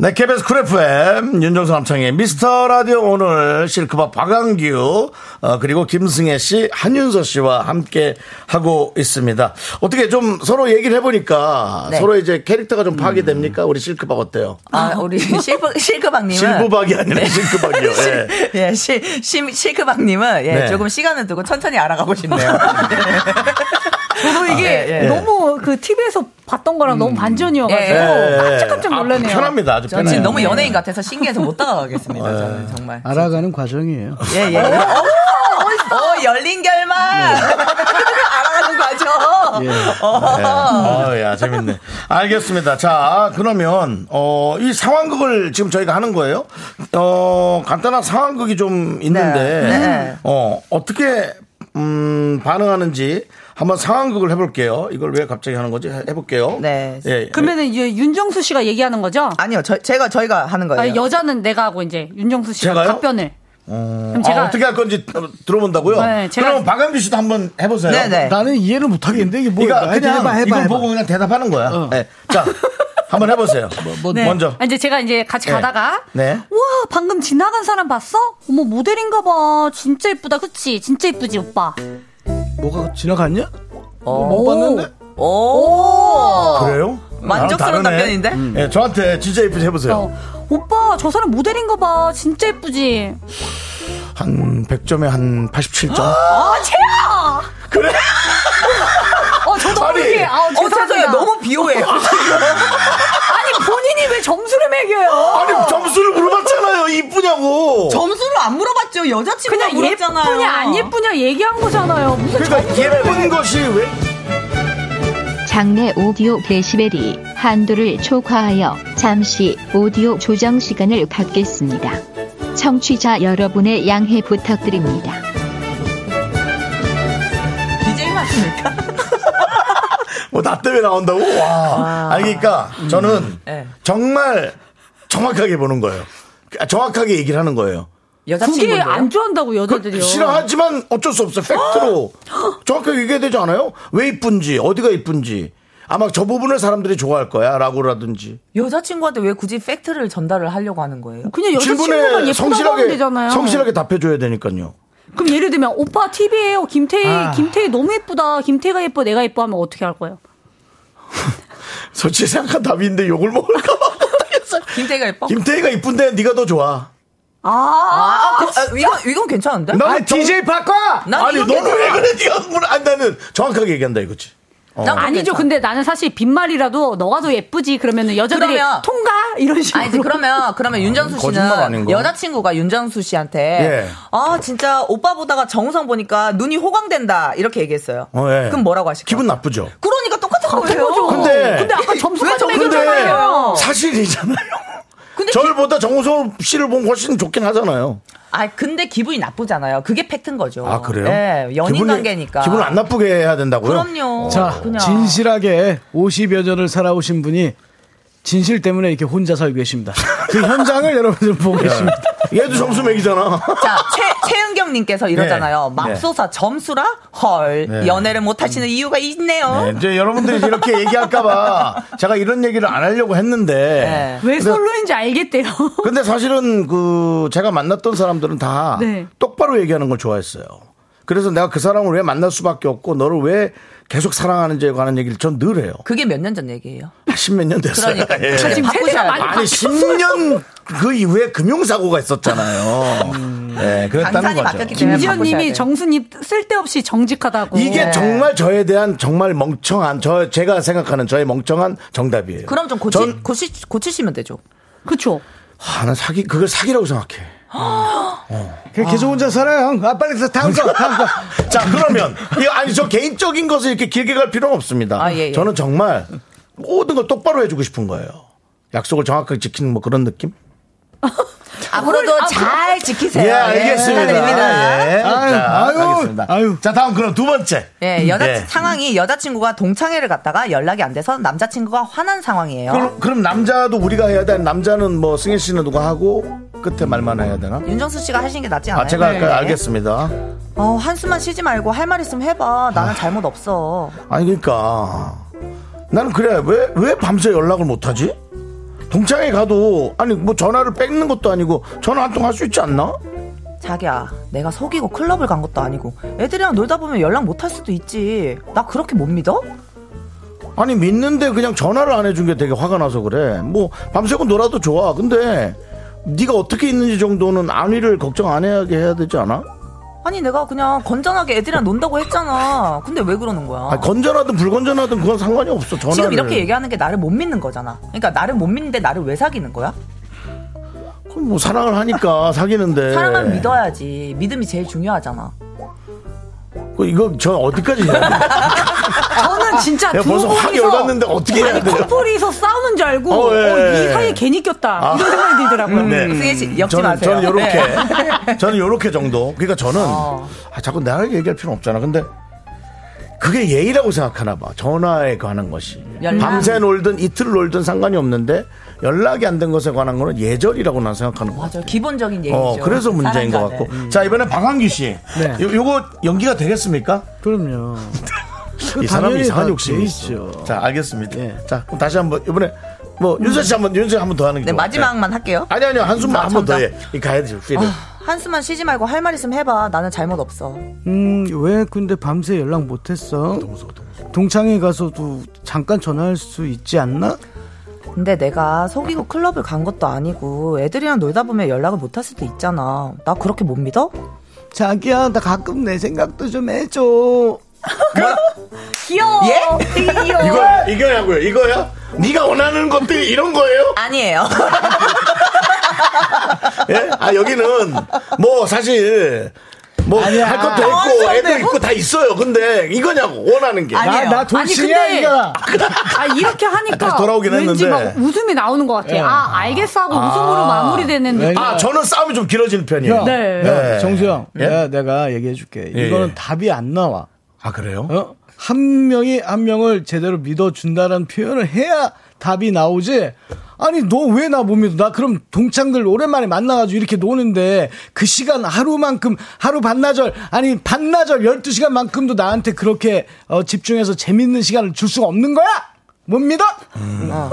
네, KBS 쿨 FM 윤정수 남창희 미스터 라디오 오늘 실크박 박완규 어, 그리고 김승혜 씨, 한윤서 씨와 함께 하고 있습니다. 어떻게 좀 서로 얘기를 해보니까 네. 서로 이제 캐릭터가 좀 파악이 됩니까? 우리 실크박 어때요? 아, 우리 실크, 실크박님은. 실부박이 아니라 실크박이요. 예. 예, 실, 실, 실크박님은 예, 네. 조금 시간을 두고 천천히 알아가고 싶네요. 저도 이게 아, 예, 예. 너무 그 TV에서 봤던 거랑 너무 반전이어가지고 예, 예. 깜짝깜짝 놀라네요. 아, 편합니다. 아주 전 편해요. 지금 너무 연예인 같아서 신기해서 못 다가가겠습니다. 저는 네. 정말. 알아가는 과정이에요. 예, 예. 어, 어, 열린 결말! 알아가는 과정! 네, 어. 어, 야, 재밌네. 알겠습니다. 자, 그러면, 어, 이 상황극을 지금 저희가 하는 거예요. 어, 간단한 상황극이 좀 있는데, 네, 네. 어, 어떻게, 음, 반응하는지 한번 상황극을 해볼게요. 이걸 왜 갑자기 하는 거지? 해- 해볼게요. 네. 예. 그러면은 이제 윤정수 씨가 얘기하는 거죠? 아니요, 저, 제가, 저희가 하는 거예요. 아, 여자는 내가 하고 이제 윤정수 씨가 제가요? 답변을. 어, 그럼 제가- 아, 어떻게 할 건지 들어본다고요? 네, 제가- 그럼 박한규 씨도 한번 해보세요. 네네. 나는 이해를 못 하겠는데 이게 뭐야? 그러니까 그냥 해봐, 해봐, 이걸 해봐. 보고 그냥 대답하는 거야. 네. 자, 한번 해보세요. 뭐, 네. 먼저. 아, 이제 제가 이제 같이 네. 가다가 네. 와 방금 지나간 사람 봤어? 어머 모델인가 봐. 진짜 이쁘다. 그치? 진짜 이쁘지 오빠. 뭐가 지나갔냐? 어. 못 봤는데? 오! 그래요? 만족스러운 나랑 다르네. 답변인데? 음. 예, 저한테 진짜 예쁘게 해보세요. 어. 오빠 저 사람 모델인가 봐. 진짜 이쁘지? 한 100점에 한 87점. 아 채야. 그래? 어 저도 아니, 모르게. 아 어, 죄송해요. 죄송해요. 너무 비호해요. 아니 본인이 왜 점수를 매겨요? 아니, 점수를 물어 이쁘냐고. 점수를 안 물어봤죠. 여자친구가 그냥 물었잖아요. 예쁘냐 안 예쁘냐 얘기한 거잖아요. 무슨 그러니까 예쁜 매- 것이 왜? 장내 오디오 데시벨이 한도를 초과하여 잠시 오디오 조정 시간을 갖겠습니다. 청취자 여러분의 양해 부탁드립니다. DJ 맞습니까? 뭐, 나 때문에 나온다고? 와. 아니, 그러니까 저는 네. 정말 정확하게 보는 거예요. 아, 정확하게 얘기를 하는 거예요. 그게? 안 좋아한다고 여자들이요. 싫어하지만 어쩔 수 없어. 팩트로. 정확하게 얘기해야 되지 않아요? 왜 이쁜지, 어디가 이쁜지. 아마 저 부분을 사람들이 좋아할 거야. 라고라든지. 여자친구한테 왜 굳이 팩트를 전달을 하려고 하는 거예요? 그냥 여자친구가 예쁘다고 하면 성실하게, 되잖아요. 성실하게 답해줘야 되니까요. 그럼 예를 들면 오빠 TV에요. 김태희 아. 김태희 너무 예쁘다. 김태희가 예뻐. 내가 예뻐 하면 어떻게 할 거예요? 솔직히 생각한 답인데 욕을 먹을까봐 못하겠어요. 김태희가 예뻐? 김태희가 이쁜데 네가 더 좋아. 아, 아, 그, 아, 이건, 이건 괜찮은데? 나는 정- DJ 바꿔! 난 아니 너는 왜 괜찮아. 그래? 네가 물 아니 나는 정확하게 얘기한다 이거지. 어. 난 아니죠. 괜찮아. 근데 나는 사실 빈말이라도 너가 더 예쁘지. 그러면은 여자들이 그러면- 통과 이런 식으로. 아니지 그러면 그러면 윤정수 거짓말 아닌 씨는 거. 여자친구가 윤정수 씨한테 예. 아 진짜 오빠 보다가 정우성 보니까 눈이 호강된다 이렇게 얘기했어요. 어, 예. 그럼 뭐라고 하실까? 기분 나쁘죠. 그러니까 거예요. 거죠. 근데- 근데 아까 왜 근데 매겼잖아요. 사실이잖아요. 근데 저를보다 정우성 씨를 보면 훨씬 좋긴 하잖아요. 아 근데 기분이 나쁘잖아요. 그게 팩트인 거죠. 아 그래요? 예, 연인 기분이- 관계니까. 기분을 안 나쁘게 해야 된다고요? 그럼요. 자, 그냥. 진실하게 50여 년을 살아오신 분이 진실 때문에 이렇게 혼자 살고 계십니다. 그 현장을 여러분들 보고 계십니다. 얘도 점수 매기잖아. 자, 최, 최은경님께서 이러잖아요. 네. 맙소사 점수라? 헐. 네. 연애를 못 하시는 이유가 있네요. 네, 이제 여러분들이 이렇게 얘기할까봐 제가 이런 얘기를 안 하려고 했는데. 왜 근데- 솔로인지 알겠대요. 근데 사실은 그 제가 만났던 사람들은 다 네. 똑바로 얘기하는 걸 좋아했어요. 그래서 내가 그 사람을 왜 만날 수밖에 없고 너를 왜 계속 사랑하는지에 관한 얘기를 전 늘 해요. 그게 몇 년 전 얘기예요? 십몇 년 됐어요. 그러니까 예. 지금 돼요. 아니 10년 그 이후에 금융사고가 있었잖아요. 네, 그랬다는 거죠. 김지현님이. 정수님 쓸데없이 정직하다고. 이게 정말 저에 대한 정말 멍청한 저 제가 생각하는 저의 멍청한 정답이에요. 그럼 좀 고치, 전- 고치, 고치시면 되죠. 그쵸. 아, 난 사기 그걸 사기라고 생각해. 그 계속 혼자 살아요. 아, 빨리 다음 거, 다음 거. 자, 그러면 이거 아니 저 개인적인 것을 이렇게 길게 갈 필요는 없습니다. 아, 예, 예. 저는 정말 모든 걸 똑바로 해주고 싶은 거예요. 약속을 정확하게 지키는 뭐 그런 느낌? 앞으로도 잘 지키세요. 예, 알겠습니다. 축하드립니다. 예. 아유, 자, 아유, 알겠습니다. 아유. 자, 다음 그럼 두 번째. 예, 여자 예. 상황이 여자친구가 동창회를 갔다가 연락이 안 돼서 남자친구가 화난 상황이에요. 그럼, 그럼 남자도 우리가 해야 돼? 남자는 뭐 승혜 씨는 누가 하고 끝에 말만 해야 되나? 윤정수 씨가 하시는 게 낫지 않아요? 아, 제가 할까요? 네. 알겠습니다. 어, 한숨만 쉬지 말고 할 말 있으면 해봐. 나는 잘못 없어. 아니 그러니까 나는 그래 왜 왜 밤새 연락을 못하지? 동창회 가도 아니 뭐 전화를 뺏는 것도 아니고 전화 한 통 할 수 있지 않나? 자기야, 내가 속이고 클럽을 간 것도 아니고 애들이랑 놀다 보면 연락 못 할 수도 있지. 나 그렇게 못 믿어? 아니 믿는데 그냥 전화를 안 해준 게 되게 화가 나서 그래. 뭐 밤새고 놀아도 좋아. 근데 네가 어떻게 있는지 정도는 안위를 걱정 안 해야 해야 되지 않아? 아니 내가 그냥 건전하게 애들이랑 논다고 했잖아. 근데 왜 그러는 거야? 아니, 건전하든 불건전하든 그건 상관이 없어. 전화를. 지금 이렇게 얘기하는 게 나를 못 믿는 거잖아. 그러니까 나를 못 믿는데 나를 왜 사귀는 거야? 그럼 뭐 사랑을 하니까 사귀는데. 사랑은 믿어야지. 믿음이 제일 중요하잖아. 그 이거 저 어디까지 해야 돼? 저는 진짜 내가 두 벌써 확 분이서 열받는데 어떻게 해야 아니, 돼요? 커플이서 싸우는 줄 알고 어, 예, 어, 예. 이 사이에 괜히 꼈다 아. 이런 생각이 들더라고요. 네. 승혜 씨, 엮지 저는, 마세요. 저는 요렇게. 네. 저는 요렇게 정도. 그러니까 저는, 어. 아, 자꾸 나를 얘기할 필요는 없잖아. 근데, 그게 예의라고 생각하나 봐. 전화에 관한 것이. 연락? 밤새 놀든 이틀 놀든 상관이 없는데, 연락이 안 된 것에 관한 거는 예절이라고 난 생각하는 거야. 맞아. 기본적인 얘기죠. 어, 그래서 문제인 것 같고. 간에. 자, 이번에 방한규 씨. 네. 요, 요거 연기가 되겠습니까? 그럼요. 이 사람이 이상한 다 욕심이. 있죠. 자, 알겠습니다. 자, 그럼 다시 한 번, 이번에, 뭐, 윤서 씨 한 번, 윤서 한번 더 하는 게 네, 좋아. 마지막만 할게요. 아니, 아니요. 한숨만 아, 한번 더. 해. 이 가야 돼, 필요. 아, 한숨만 쉬지 말고 할 말 있으면 해봐. 나는 잘못 없어. 음, 왜 근데 밤새 연락 못 했어? 동창회 가서도 잠깐 전화할 수 있지 않나? 근데 내가 속이고 클럽을 간 것도 아니고 애들이랑 놀다 보면 연락을 못 할 수도 있잖아. 나 그렇게 못 믿어? 자기야, 나 가끔 내 생각도 좀 해줘. 귀여워. 예? 귀여워. 이거, 이거냐고요? 이거야? 네가 원하는 것들이 이런 거예요? 아니에요. 예? 아, 여기는, 뭐, 사실, 뭐. 할 것도 있고, 당황스럽네. 애도 있고 다 있어요. 근데, 이거냐고, 원하는 게. 아니에요. 나, 나 돌싱이야, 근데- 이거야. 아 이렇게 하니까 다시 돌아오긴 왠지 했는데. 막 웃음이 나오는 것 같아. 예. 아 알겠어 하고 웃음으로 마무리되는 느낌. 아, 저는 싸움이 좀 길어지는 편이에요. 야, 네. 야, 정수영, 예? 야, 내가 얘기해줄게. 예, 이거는 예. 답이 안 나와. 아, 그래요? 어? 한 명이 한 명을 제대로 믿어준다는 표현을 해야 답이 나오지. 아니, 너 왜 나 못 믿어? 나 그럼 동창들 오랜만에 만나가지고 이렇게 노는데 그 시간 하루만큼, 하루 반나절, 아니, 반나절 12시간만큼도 나한테 그렇게 어, 집중해서 재밌는 시간을 줄 수가 없는 거야? 못 믿어? 어.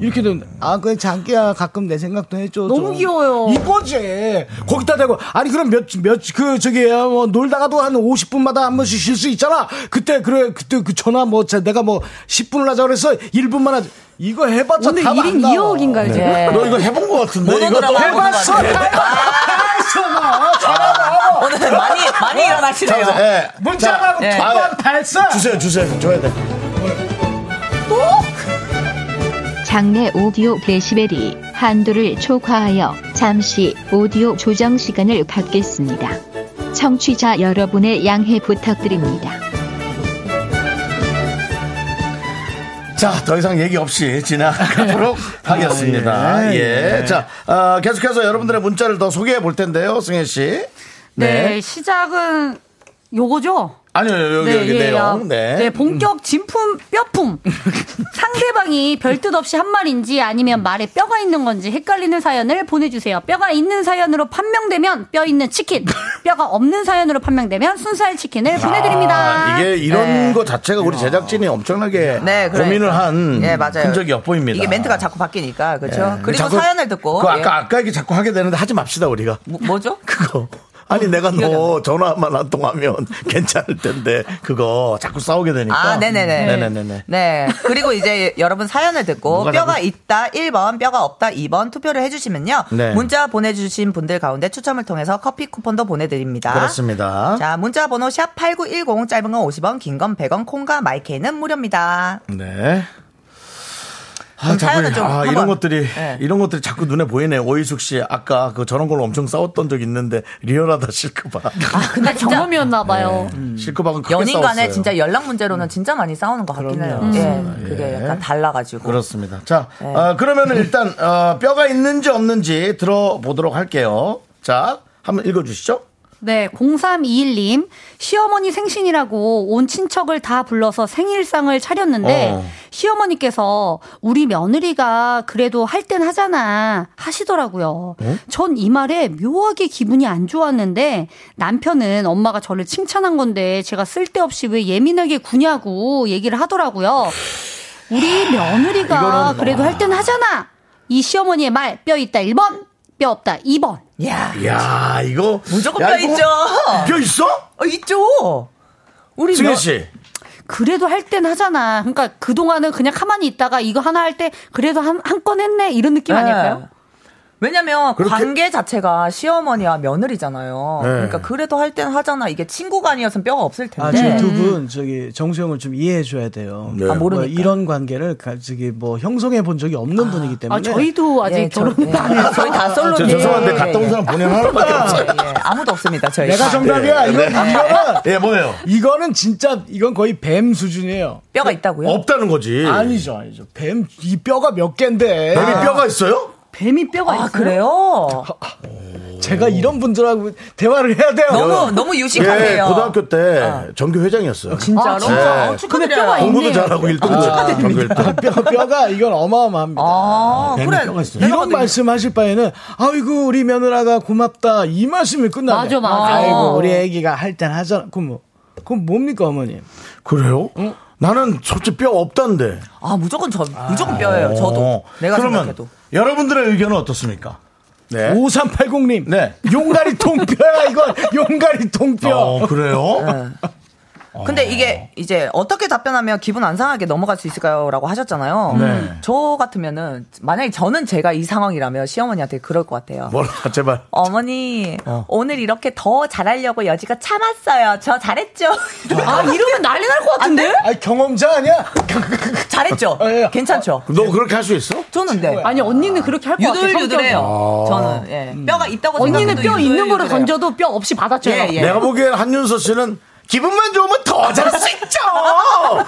이렇게 된, 아, 그래, 장기야, 가끔 내 생각도 해줘. 너무 좀. 귀여워요. 이거지. 거기다 대고, 아니, 그럼 몇, 몇, 그, 저기, 뭐, 놀다가도 한 50분마다 한 번씩 쉴 수 있잖아. 그때, 그래, 그때 그 전화 뭐, 자, 내가 뭐, 10분을 하자 그래서 1분만 하자. 이거 해봤자 오늘 답안 1인 나와. 2억인가요 지금? 예. 너 이거 해본 것 같은데? 이거 또 해봤어. 해봤어. 오늘 많이, 많이 일어나시네요. 문자하고 예. 두번 발사. 주세요, 주세요. 줘야 돼. 장내 오디오 데시벨이 한도를 초과하여 잠시 오디오 조정 시간을 갖겠습니다. 청취자 여러분의 양해 부탁드립니다. 자, 더 이상 얘기 없이 지나가도록 하겠습니다. 예. 예. 자, 어, 계속해서 여러분들의 문자를 더 소개해 볼 텐데요, 승혜 씨. 네. 시작은 요거죠. 아니요, 여기, 여기 예, 내용. 야. 네. 네, 본격 진품 뼈품. 상대방이 별뜻 없이 한 말인지 아니면 말에 뼈가 있는 건지 헷갈리는 사연을 보내주세요. 뼈가 있는 사연으로 판명되면 뼈 있는 치킨, 뼈가 없는 사연으로 판명되면 순살 치킨을 보내드립니다. 아, 이게 이런 네. 거 자체가 우리 제작진이 엄청나게 네, 그러니까. 고민을 한 예, 맞아요. 흔적이 엿보입니다. 이게 멘트가 자꾸 바뀌니까, 그렇죠? 예. 그리고 자꾸 사연을 듣고. 그 아까 예. 아까 얘기 자꾸 하게 되는데 하지 맙시다 우리가. 뭐, 죠 그거. 아니 내가 너 전화만 안 통하면 괜찮을 텐데 그거 자꾸 싸우게 되니까. 아, 네네네. 네 네네네. 네. 그리고 이제 여러분 사연을 듣고 뼈가 자꾸- 있다 1번, 뼈가 없다 2번 투표를 해주시면요. 네. 문자 보내주신 분들 가운데 추첨을 통해서 커피 쿠폰도 보내드립니다. 그렇습니다. 자, 문자 번호 샵 8910 짧은 건 50원, 긴 건 100원, 콩과 마이케이는 무료입니다. 네. 아, 자꾸, 좀 아, 이런 것들이, 네. 이런 것들이 자꾸 눈에 보이네. 오이숙 씨, 아까 그 저런 걸로 엄청 싸웠던 적 있는데, 리얼하다, 실크박. 아, 근데 경험이었나 봐요. 네. 실크박은 크게 연인 간에 싸웠어요. 진짜 연락 문제로는 진짜 많이 싸우는 것 같긴 해요. 그럼요. 예. 그게 약간 달라가지고. 그렇습니다. 자, 네. 어, 그러면은 일단, 어, 뼈가 있는지 없는지 들어보도록 할게요. 자, 한번 읽어주시죠. 네, 0321님. 시어머니 생신이라고 온 친척을 다 불러서 생일상을 차렸는데, 어. 시어머니께서 우리 며느리가 그래도 할 땐 하잖아 하시더라고요. 전이 말에 묘하게 기분이 안 좋았는데, 남편은 엄마가 저를 칭찬한 건데, 제가 쓸데없이 왜 예민하게 구냐고 얘기를 하더라고요. 우리 며느리가 그래도 할 땐 하잖아. 이 시어머니의 말 뼈 있다 1번, 뼈 없다 2번. 야, 야 이거 무조건 야, 뼈 이거 있죠. 뼈 있어? 어, 있죠. 우리 며- 씨. 그래도 할 땐 하잖아. 그러니까 그동안은 그냥 가만히 있다가 이거 하나 할 때 그래도 한 한 건 했네 이런 느낌 네. 아닐까요? 왜냐면 그렇게- 관계 자체가 시어머니와 며느리잖아요. 네. 그러니까 그래도 할 땐 하잖아. 이게 친구가 아니었으면 뼈가 없을 아, 텐데. 저두 분 저기 정수영을 좀 이해해 줘야 돼요. 네. 아, 모르니까. 뭐 이런 관계를 가- 저기 뭐 형성해 본 적이 없는 분이기 때문에 아, 저희도 아직 예, 저- 결혼 예. 저희 다 솔로. 저 죄송한데 갔다 온 사람 본인 하나밖에 없어요. 예, 아무도 없습니다. 저희. 내가 정답이야. 이건 이거는 예, 뭐예요? 이거는 진짜 이건 거의 뱀 수준이에요. 뼈가 있다고요? 없다는 거지. 아니죠, 아니죠. 뱀 이 뼈가 몇 개인데. 뱀이 뼈가 있어요? 뱀이 뼈가 아, 있어요. 그래요? 제가 이런 분들하고 대화를 해야 돼요. 너무 너무 유식하네요. 예, 고등학교 때 전교 회장이었어요. 진짜로? 네. 어, 축하드려요. 공부도 잘하고 1등도 전교 1등. 뼈, 뼈가 이건 어마어마합니다. 아, 뱀이 그래. 뼈가 있어요. 이런 말씀하실 바에는 아이고 우리 며느라가 고맙다 이 말씀이 끝나네. 맞아, 맞아. 아이고 우리 애기가 할 땐 하잖아. 그럼 뭐 그럼 뭡니까 어머님? 그래요? 나는 솔직히 뼈 없던데. 아, 무조건 저, 무조건 뼈예요. 저도. 어. 내가 그러면 생각해도. 여러분들의 의견은 어떻습니까? 네. 5380님. 네. 용가리 통뼈야 이건 용가리 통뼈. 어, 그래요? 네. 근데 이게 이제 어떻게 답변하면 기분 안 상하게 넘어갈 수 있을까요?라고 하셨잖아요. 네. 저 같으면은 만약에 저는 제가 이 상황이라면 시어머니한테 그럴 것 같아요. 뭐라, 제발. 어머니 어. 오늘 이렇게 더 잘하려고 여지가 참았어요. 저 잘했죠. 아, 이러면 난리 날 것 같은데? 아 경험자 아니야? 잘했죠. 예. 괜찮죠. 너 그렇게 할 수 있어? 저는 네. 아니, 언니는 그렇게 할 것 같아. 유들유들해요. 아. 저는 예. 뼈가 있다고 언니는 생각해도 뼈 있는 거를. 던져도 뼈 없이 받았죠. 예, 예. 내가 보기엔 한윤서 씨는 기분만 좋으면 더 잘할 수 있죠!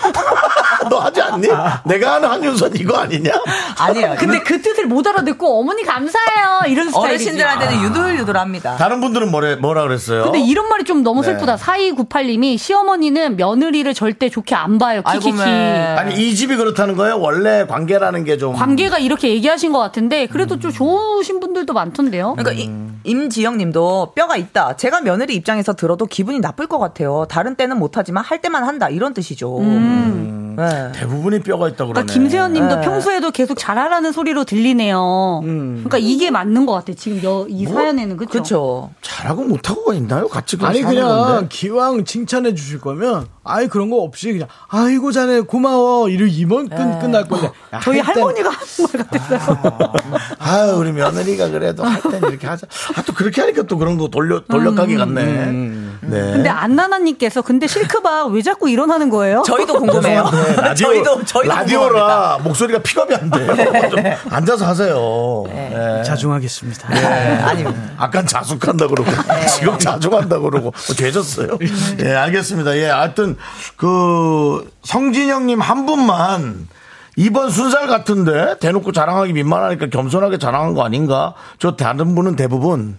너 하지 않니? 내가 아는 한윤선 이거 아니냐? 아니에요. 근데 그 뜻을 못 알아듣고 어머니 감사해요 이런 스타일이지. 어르신들한테는 유들유들합니다. 다른 분들은 뭐래, 뭐라 그랬어요? 근데 이런 말이 좀 너무 네. 슬프다. 4298님이 시어머니는 며느리를 절대 좋게 안 봐요. 키키키. 아니, 이 집이 그렇다는 거예요? 원래 관계라는 게 좀. 관계가 이렇게 얘기하신 것 같은데 그래도 좀 좋으신 분들도 많던데요. 그러니까 이- 임지영 님도 뼈가 있다. 제가 며느리 입장에서 들어도 기분이 나쁠 것 같아요. 다른 때는 못하지만 할 때만 한다. 이런 뜻이죠. 음. 네. 대부분이 뼈가 있다고 그러네. 그러니까 김세현 님도 네. 평소에도 계속 잘하라는 소리로 들리네요. 그러니까 이게 맞는 것 같아. 지금 여, 이 뭐? 사연에는 그쵸? 그렇죠. 잘하고 못하고가 있나요? 같이 아니 그냥 건데. 기왕 칭찬해 주실 거면 아이 그런 거 없이 그냥 아이고 자네 고마워 이러 이번 끝 끝날 건데 야, 저희 할 할머니가 한말 같았어요. 아유, 우리 며느리가 그래도 할 땐 이렇게 하자. 아, 또 그렇게 하니까 또 그런 거 돌려, 돌려가기 같네. 네. 근데 안나나님께서 근데 실크바 왜 자꾸 일어나는 거예요? 저희도 궁금해요. 네, 라디오, 저희도 저희도 라디오라 궁금합니다. 목소리가 픽업이 안 돼요. 좀 앉아서 하세요. 네. 자중하겠습니다. 네. 아니 아까 자숙한다 그러고 지금 자중한다 그러고 뭐 죄졌어요. 예, 알겠습니다. 예, 하여튼 그 성진영님 한 분만 이번 순살 같은데 대놓고 자랑하기 민망하니까 겸손하게 자랑한 거 아닌가? 저 다른 분은 대부분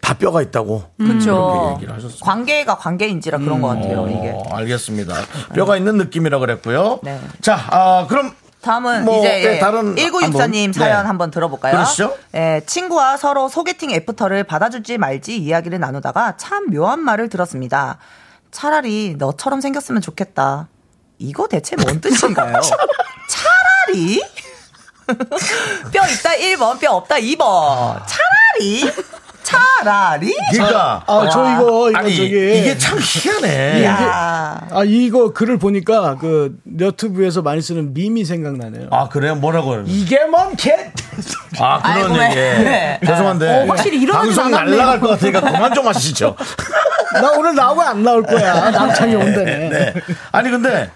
다 뼈가 있다고 그렇죠. 얘기를 하셨어요. 관계가 관계인지라 그런 것 같아요. 이게. 어, 알겠습니다. 뼈가 있는 느낌이라 그랬고요. 네. 자, 아, 그럼 다음은 뭐, 이제 예, 다른 1964님 한 분. 사연 네. 한번 들어볼까요? 그러시죠? 예, 친구와 서로 소개팅 애프터를 받아줄지 말지 이야기를 나누다가 참 묘한 말을 들었습니다. 차라리 너처럼 생겼으면 좋겠다. 이거 대체 뭔 뜻인가요? 차라리? 뼈 있다 1번, 뼈 없다 2번. 차라리? 차라리? 그러니까 아, 저 이거, 이거 아니, 저기. 이게 참 희한해. 야. 아 이거 글을 보니까 그 너튜브에서 많이 쓰는 밈이 생각나네요. 아, 그래요? 뭐라고요? 이게 뭔 개? 아, 그런 아이고, 얘기. 네. 죄송한데. 어, 확실히 방송이 않았네요. 날라갈 것 같으니까 그만 좀 하시죠. 나 오늘 나오고 안 나올 거야. 남창이 온다네. 네. 아니, 근데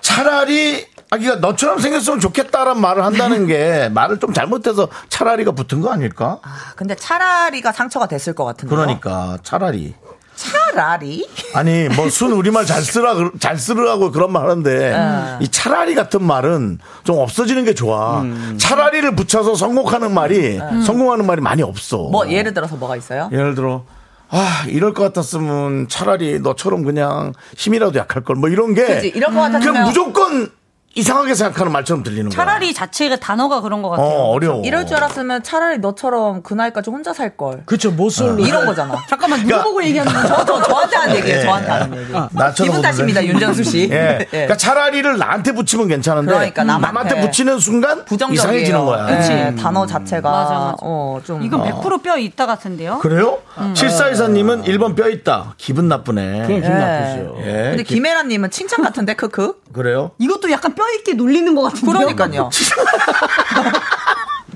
차라리 아기가 너처럼 생겼으면 좋겠다라는 말을 한다는 게 말을 좀 잘못해서 차라리가 붙은 거 아닐까? 아, 근데 차라리가 상처가 됐을 것 같은데. 그러니까 차라리. 차라리? 아니 뭐 순 우리말 잘 쓰라 그- 잘 쓰라고 그런 말 하는데 아. 이 차라리 같은 말은 좀 없어지는 게 좋아. 차라리를 붙여서 성공하는 말이 성공하는 말이 많이 없어. 뭐 예를 들어서 뭐가 있어요? 예를 들어 아 이럴 것 같았으면 차라리 너처럼 그냥 힘이라도 약할 걸 뭐 이런 게 그치, 이럴 것 같았으면 무조건 이상하게 생각하는 말처럼 들리는 거야. 차라리 자체가 단어가 그런 것 같아요. 어, 어려워. 이럴 줄 알았으면 차라리 너처럼 그 나이까지 혼자 살 걸. 그쵸, 모쏠로. 이런 거잖아. 잠깐만 누구 그러니까- 보고 얘기하는 거죠? 저, 저, 저한테 하는 얘기예요. 예. 저한테 하는 얘기. 나처럼 기분 탓입니다. 윤정수 씨. 예. 예. 그러니까 차라리를 나한테 붙이면 괜찮은데 그러니까 남한테. 남한테 붙이는 순간 부정적이에요. 이상해지는 거야. 예, 단어 자체가 맞아, 맞아. 어, 좀 이건 어. 100%뼈 있다 같은데요? 그래요? 음. 7424님은 1번 뼈 있다. 기분 나쁘네. 그럼 기분 예. 나쁘죠. 예. 근데 기- 김혜란님은 칭찬 같은데 크크. 그래요? 이것도 약간 뼈 있게 놀리는 것 같은데요? 그러니까요.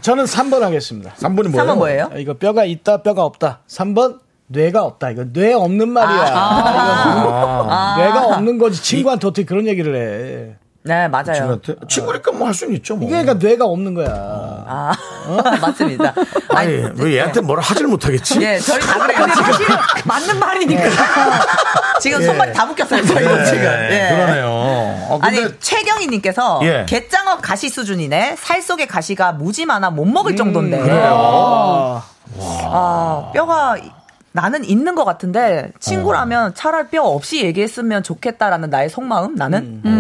저는 3번 하겠습니다. 3번이 뭐예요? 3번 뭐예요? 아, 이거 뼈가 있다, 뼈가 없다. 3번 뇌가 없다. 이거 뇌 없는 말이야. 아. 이거 뇌가 없는 거지. 친구한테 어떻게 그런 얘기를 해. 네 맞아요. 친구한테? 친구니까 뭐 할 수는 있죠. 뭐. 이게 그러니까 뇌가 없는 거야. 아 맞습니다. 아니, 왜 얘한테 뭐라 하질 못하겠지? 예, 저희 다 그래요. 근데 지금, 사실은 맞는 말이니까. 지금 예. 손발이 다 묶였어요. 저희가 예, 지금. 예. 그러네요. 어, 근데 아니 최경희님께서 예. 갯장어 가시 수준이네. 살 속에 가시가 무지 많아 못 먹을 정도인데. 음, 그래요. 아, 뼈가 나는 있는 것 같은데 친구라면 차라리 뼈 없이 얘기했으면 좋겠다라는 나의 속마음 나는 음.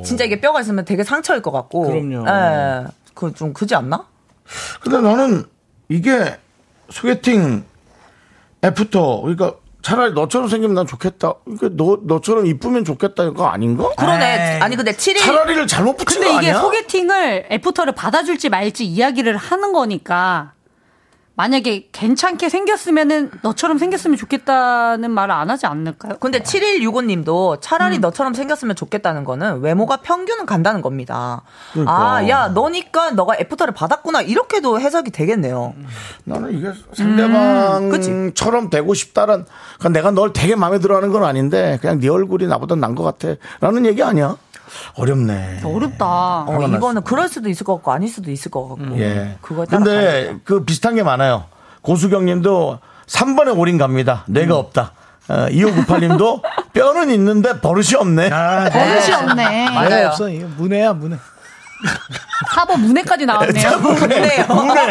이, 진짜 이게 뼈가 있으면 되게 상처일 것 같고 그럼요. 예. 그좀 그지 않나? 근데 나는 이게 소개팅 애프터 그러니까 차라리 너처럼 생기면 난 좋겠다. 그러니까 너 너처럼 이쁘면 좋겠다 이거 아닌가? 그러네. 아니 근데 7일 차라리를 잘못 붙인 근데 거 이게 아니야? 소개팅을 애프터를 받아줄지 말지 이야기를 하는 거니까 만약에 괜찮게 생겼으면은 너처럼 생겼으면 좋겠다는 말을 안 하지 않을까요? 근데 7165님도 차라리 음. 너처럼 생겼으면 좋겠다는 거는 외모가 평균은 간다는 겁니다. 그러니까. 아, 야, 너니까 너가 애프터를 받았구나. 이렇게도 해석이 되겠네요. 나는 이게 음, 상대방처럼 되고 싶다란 그러니까 내가 널 되게 마음에 들어 하는 건 아닌데 그냥 네 얼굴이 나보다 난 것 같아 라는 얘기 아니야? 어렵네. 어렵다. 어, 이거는 그럴 수도 있을 것 같고 아닐 수도 있을 것 같고. 예. 그거에 따라 근데 그 비슷한 게 많아요. 고수경 님도 3번에 올인 갑니다. 뇌가 음. 없다. 어, 2598님도 뼈는 있는데 버릇이 없네. 아, 버릇이 없네. 뇌 없어. 이거 무뇌야, 무뇌. 4번 문해까지 나왔네요. 문해요. 문해.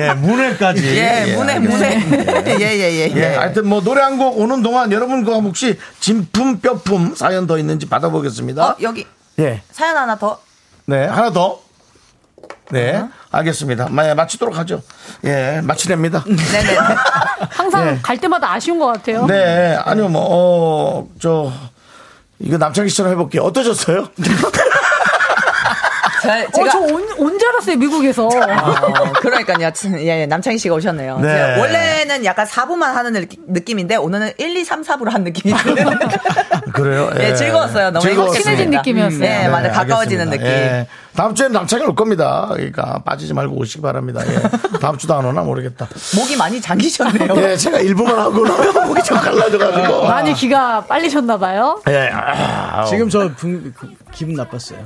예, 문해까지. 예, 문해, 문해. 예, 예, 예. 예, 하여튼 뭐 노래 한 곡 오는 동안 여러분 그 혹시 진품 뼈품 사연 더 있는지 받아보겠습니다. 어, 여기 예. 사연 하나 더. 네, 하나 더. 네, 알겠습니다. 마, 마치도록 하죠. 예, 마치렵니다. 네네. 항상 네. 갈 때마다 아쉬운 것 같아요. 네, 아니요, 뭐, 어, 저, 이거 남창희 씨처럼 해볼게요. 어떠셨어요? 제, 어, 제가 저 온, 언제 알았어요, 미국에서. 어, 그러니까요. 참, 예, 예, 남창희 씨가 오셨네요. 네. 제가 원래는 약간 4부만 하는 느끼- 느낌 인데 오늘은 1, 2, 3, 4부로 한 느낌이 드는. 그래요? 예, 즐거웠어요. 너무 즐거웠습니다. 친해진 느낌이었어요. 예, 맞아. 가까워지는 알겠습니다. 느낌. 예. 다음 주에는 남창이 올 겁니다. 그러니까 빠지지 말고 오시기 바랍니다. 예. 다음 주도 안 오나 모르겠다. 목이 많이 잠기셨네요. 예, 제가 일부만 하고 나면 목이 좀 갈라져가지고. 많이 기가 빨리셨나봐요. 예, 아, 지금 저 분- 그- 기분 나빴어요.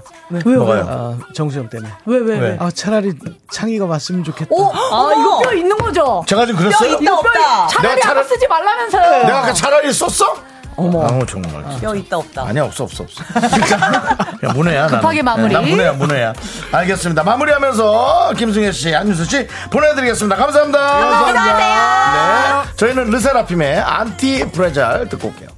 왜요? 뭐가요? 아, 정수영 때문에. 왜, 왜, 왜? 아, 차라리 창희가 왔으면 좋겠다. 오, 아, 이거 뼈 있는 거죠? 제가 지금 그랬어요? 뼈 있다, 없다. 차라리 내가 안 차라리- 쓰지 말라면서요. 내가 아까 차라리 썼어? 어머. 아, 정말. 뼈 있다, 없다. 아니야 없어 없어 없어. 야, 무뇌야. 급하게 나는. 마무리. 네, 난 무뇌야 무뇌야. 알겠습니다. 마무리하면서 김승혜 씨, 안윤수 씨 보내드리겠습니다. 감사합니다. 감사합니다. 네, 저희는 르세라핌의 ANTIFRAGILE 듣고 올게요.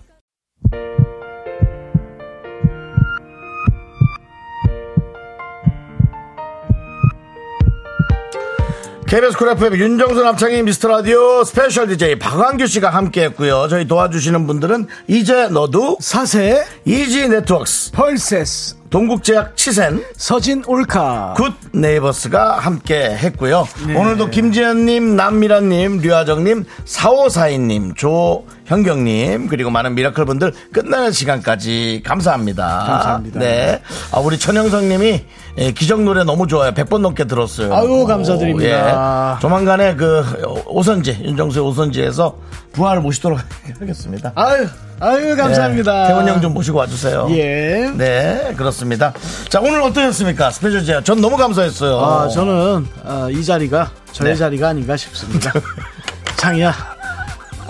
KBS 쿨 FM 윤정수 남창희 미스터 라디오 스페셜 DJ 박광규 씨가 함께 했고요. 저희 도와주시는 분들은 이제 너도 사세, 이지 네트워크스 펄세스, 동국제약 치센 서진 올카. 굿 네이버스가 함께 했고요. 네. 오늘도 김지현님, 남미라님, 류하정님, 4542님, 조 현경님, 그리고 많은 미라클 분들 끝나는 시간까지 감사합니다. 감사합니다. 네. 아, 우리 천영성님이 예, 기적 노래 너무 좋아요. 100번 넘게 들었어요. 아유, 감사드립니다. 예. 조만간에 그 오선지, 윤정수의 오선지에서 부활을 모시도록 하겠습니다. 아유, 아유, 감사합니다. 네, 태원 형좀 모시고 와주세요. 예. 네, 그렇습니다. 자, 오늘 어떠셨습니까? 스페셜 제안. 전 너무 감사했어요. 아, 저는 아, 이 자리가 저의 네. 자리가 아닌가 싶습니다. 창희야.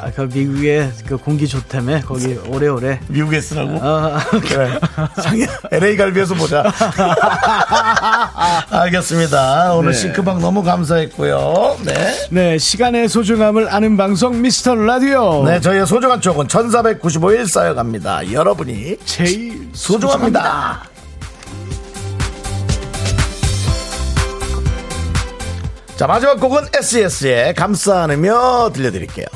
아, 그 미국의 그 공기 좋다며 거기 네. 오래오래 미국에 쓰라고? 아, 아, 네. LA 갈비에서 보자. 알겠습니다. 오늘 네. 싱크방 너무 감사했고요. 네. 네, 시간의 소중함을 아는 방송 미스터 라디오. 네, 저희의 소중한 쪽은 1495일 쌓여갑니다. 여러분이 제일 소중합니다. 소중합니다. 자, 마지막 곡은 SES의 감싸 안으며 들려드릴게요.